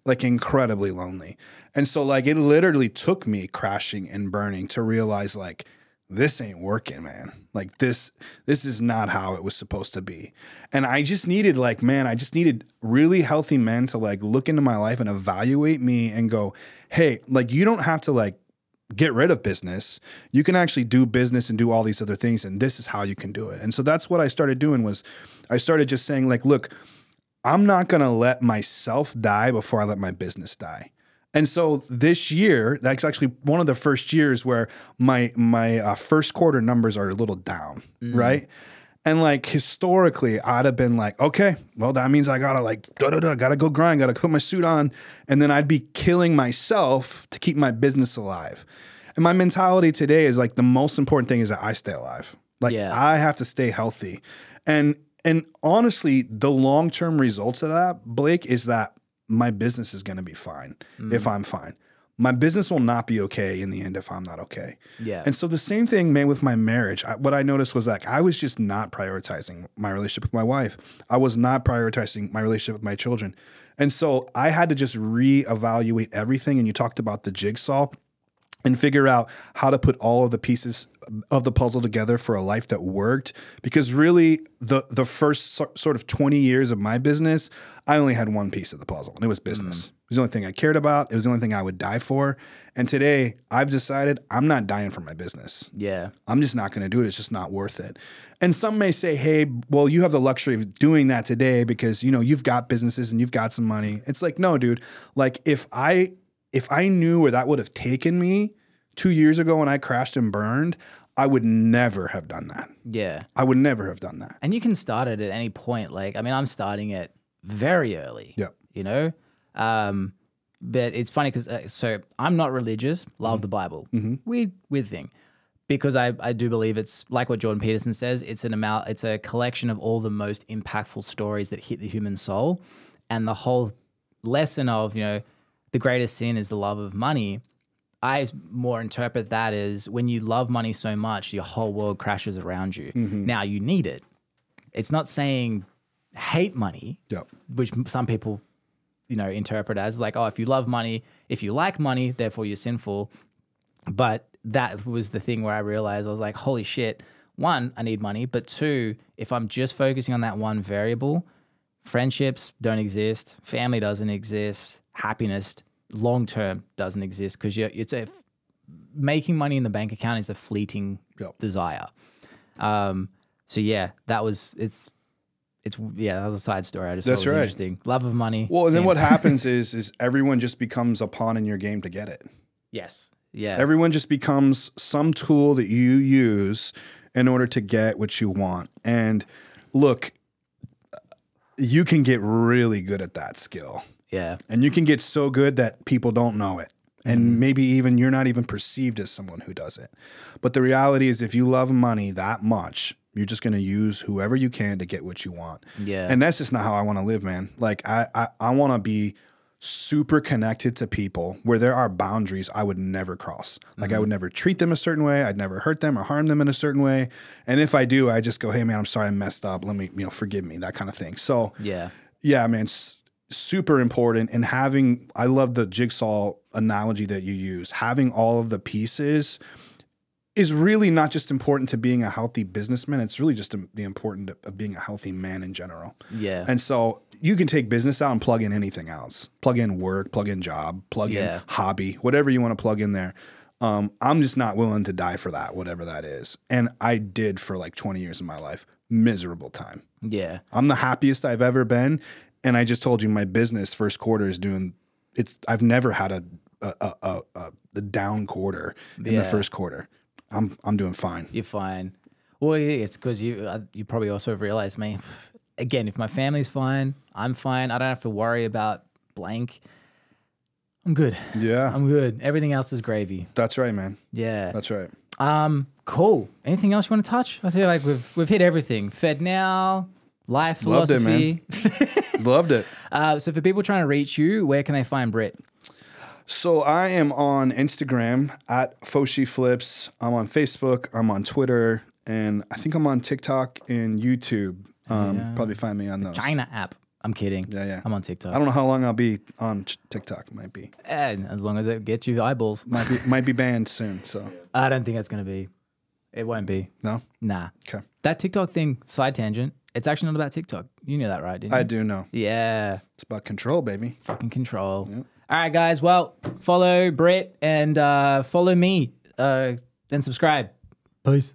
Like incredibly lonely. And so like it literally took me crashing and burning to realize like this ain't working, man. Like this this is not how it was supposed to be. And I just needed like man, I just needed really healthy men to like look into my life and evaluate me and go, "Hey, like you don't have to like get rid of business. You can actually do business and do all these other things and this is how you can do it." And so that's what I started doing was I started just saying like, "Look, I'm not going to let myself die before I let my business die." And so this year, that's actually one of the first years where my my uh, first quarter numbers are a little down, right? And like historically, I'd have been like, okay, well, that means I gotta like, da da da, gotta go grind, gotta put my suit on, and then I'd be killing myself to keep my business alive. And my mentality today is like the most important thing is that I stay alive. Like Yeah. I have to stay healthy, and and honestly, the long term results of that, Blake, is that my business is going to be fine mm. if I'm fine. My business will not be okay in the end if I'm not okay. Yeah. And so the same thing, man, with my marriage. I, what I noticed was like I was just not prioritizing my relationship with my wife. I was not prioritizing my relationship with my children. And so I had to just reevaluate everything. And you talked about the jigsaw and figure out how to put all of the pieces of the puzzle together for a life that worked because really the the first so- sort of 20 years of my business I only had one piece of the puzzle and it was mm-hmm. business. It was the only thing I cared about, it was the only thing I would die for. And today I've decided I'm not dying for my business. Yeah. I'm just not going to do it. It's just not worth it. And some may say, "Hey, well, you have the luxury of doing that today because you know you've got businesses and you've got some money." It's like, no, dude. Like if I if I knew where that would have taken me two years ago when I crashed and burned, I would never have done that. Yeah. I would never have done that. And you can start it at any point. Like, I mean, I'm starting it very early. Yeah. You know? Um, but it's funny because, uh, so I'm not religious, love Mm-hmm. the Bible. Weird, weird thing. Because I, I do believe it's like what Jordan Peterson says, it's an amount, it's a collection of all the most impactful stories that hit the human soul. And the whole lesson of, you know, the greatest sin is the love of money. I more interpret that as when you love money so much, your whole world crashes around you. Mm-hmm. Now you need it. It's not saying hate money, Yep. which some people, you know, interpret as like, oh, if you love money, if you like money, therefore you're sinful. But that was the thing where I realized I was like, holy shit. One, I need money, but two, if I'm just focusing on that one variable, friendships don't exist, family doesn't exist, happiness long term doesn't exist because you're it's a making money in the bank account is a fleeting Yep. desire. Um, so yeah, that was it's it's yeah, that was a side story. I just That's thought it was right. interesting. Love of money. Well, and then what happens is is everyone just becomes a pawn in your game to get it. Yes. Yeah. Everyone just becomes some tool that you use in order to get what you want. And look, you can get really good at that skill. yeah. And you can get so good that people don't know it. And mm-hmm. maybe even you're not even perceived as someone who does it. But the reality is, if you love money that much, you're just going to use whoever you can to get what you want. Yeah. And that's just not how I want to live, man. Like, I, I, I want to be super connected to people where there are boundaries I would never cross. Like, I mm-hmm. would never treat them a certain way. I'd never hurt them or harm them in a certain way. And if I do, I just go, hey, man, I'm sorry I messed up. Let me, you know, forgive me, that kind of thing. So, yeah. yeah, man, s- super important. And having, I love the jigsaw analogy that you use. Having all of the pieces is really not just important to being a healthy businessman. It's really just the important of being a healthy man in general. Yeah. And so you can take business out and plug in anything else. Plug in work, plug in job, plug Yeah. in hobby, whatever you want to plug in there. Um, I'm just not willing to die for that, whatever that is. And I did for like 20 years of my life. Miserable time. yeah. I'm the happiest I've ever been. And I just told you my business first quarter is doing it's I've never had a a a, a, a, down quarter in Yeah. the first quarter. I'm I'm doing fine. You're fine. Well, yeah, it's because you uh, you probably also realized, me. Again, if my family's fine, I'm fine. I don't have to worry about blank. I'm good. Yeah. I'm good. Everything else is gravy. that's right, man. Yeah. That's right. Um. Cool. Anything else you want to touch? I feel like we've we've hit everything. FedNow, life philosophy. Loved it, man. Loved it. uh, so for people trying to reach you, where can they find Brit? So I am on Instagram at Foshee Flips. I'm on Facebook. I'm on Twitter, and I think I'm on TikTok and YouTube. Um, Probably find me on those. China app. I'm kidding. Yeah, yeah. I'm on TikTok. I don't know how long I'll be on TikTok. Might be, And as long as it gets you eyeballs. might be, might be banned soon. So I don't think it's gonna be. It won't be. no. Nah. Okay, That TikTok thing, side tangent. It's actually not about TikTok. You knew that, right? Didn't you? I do know. Yeah. It's about control, baby. Fucking control. All right, guys. Well, follow Brit and uh, follow me. Uh, then subscribe. Peace.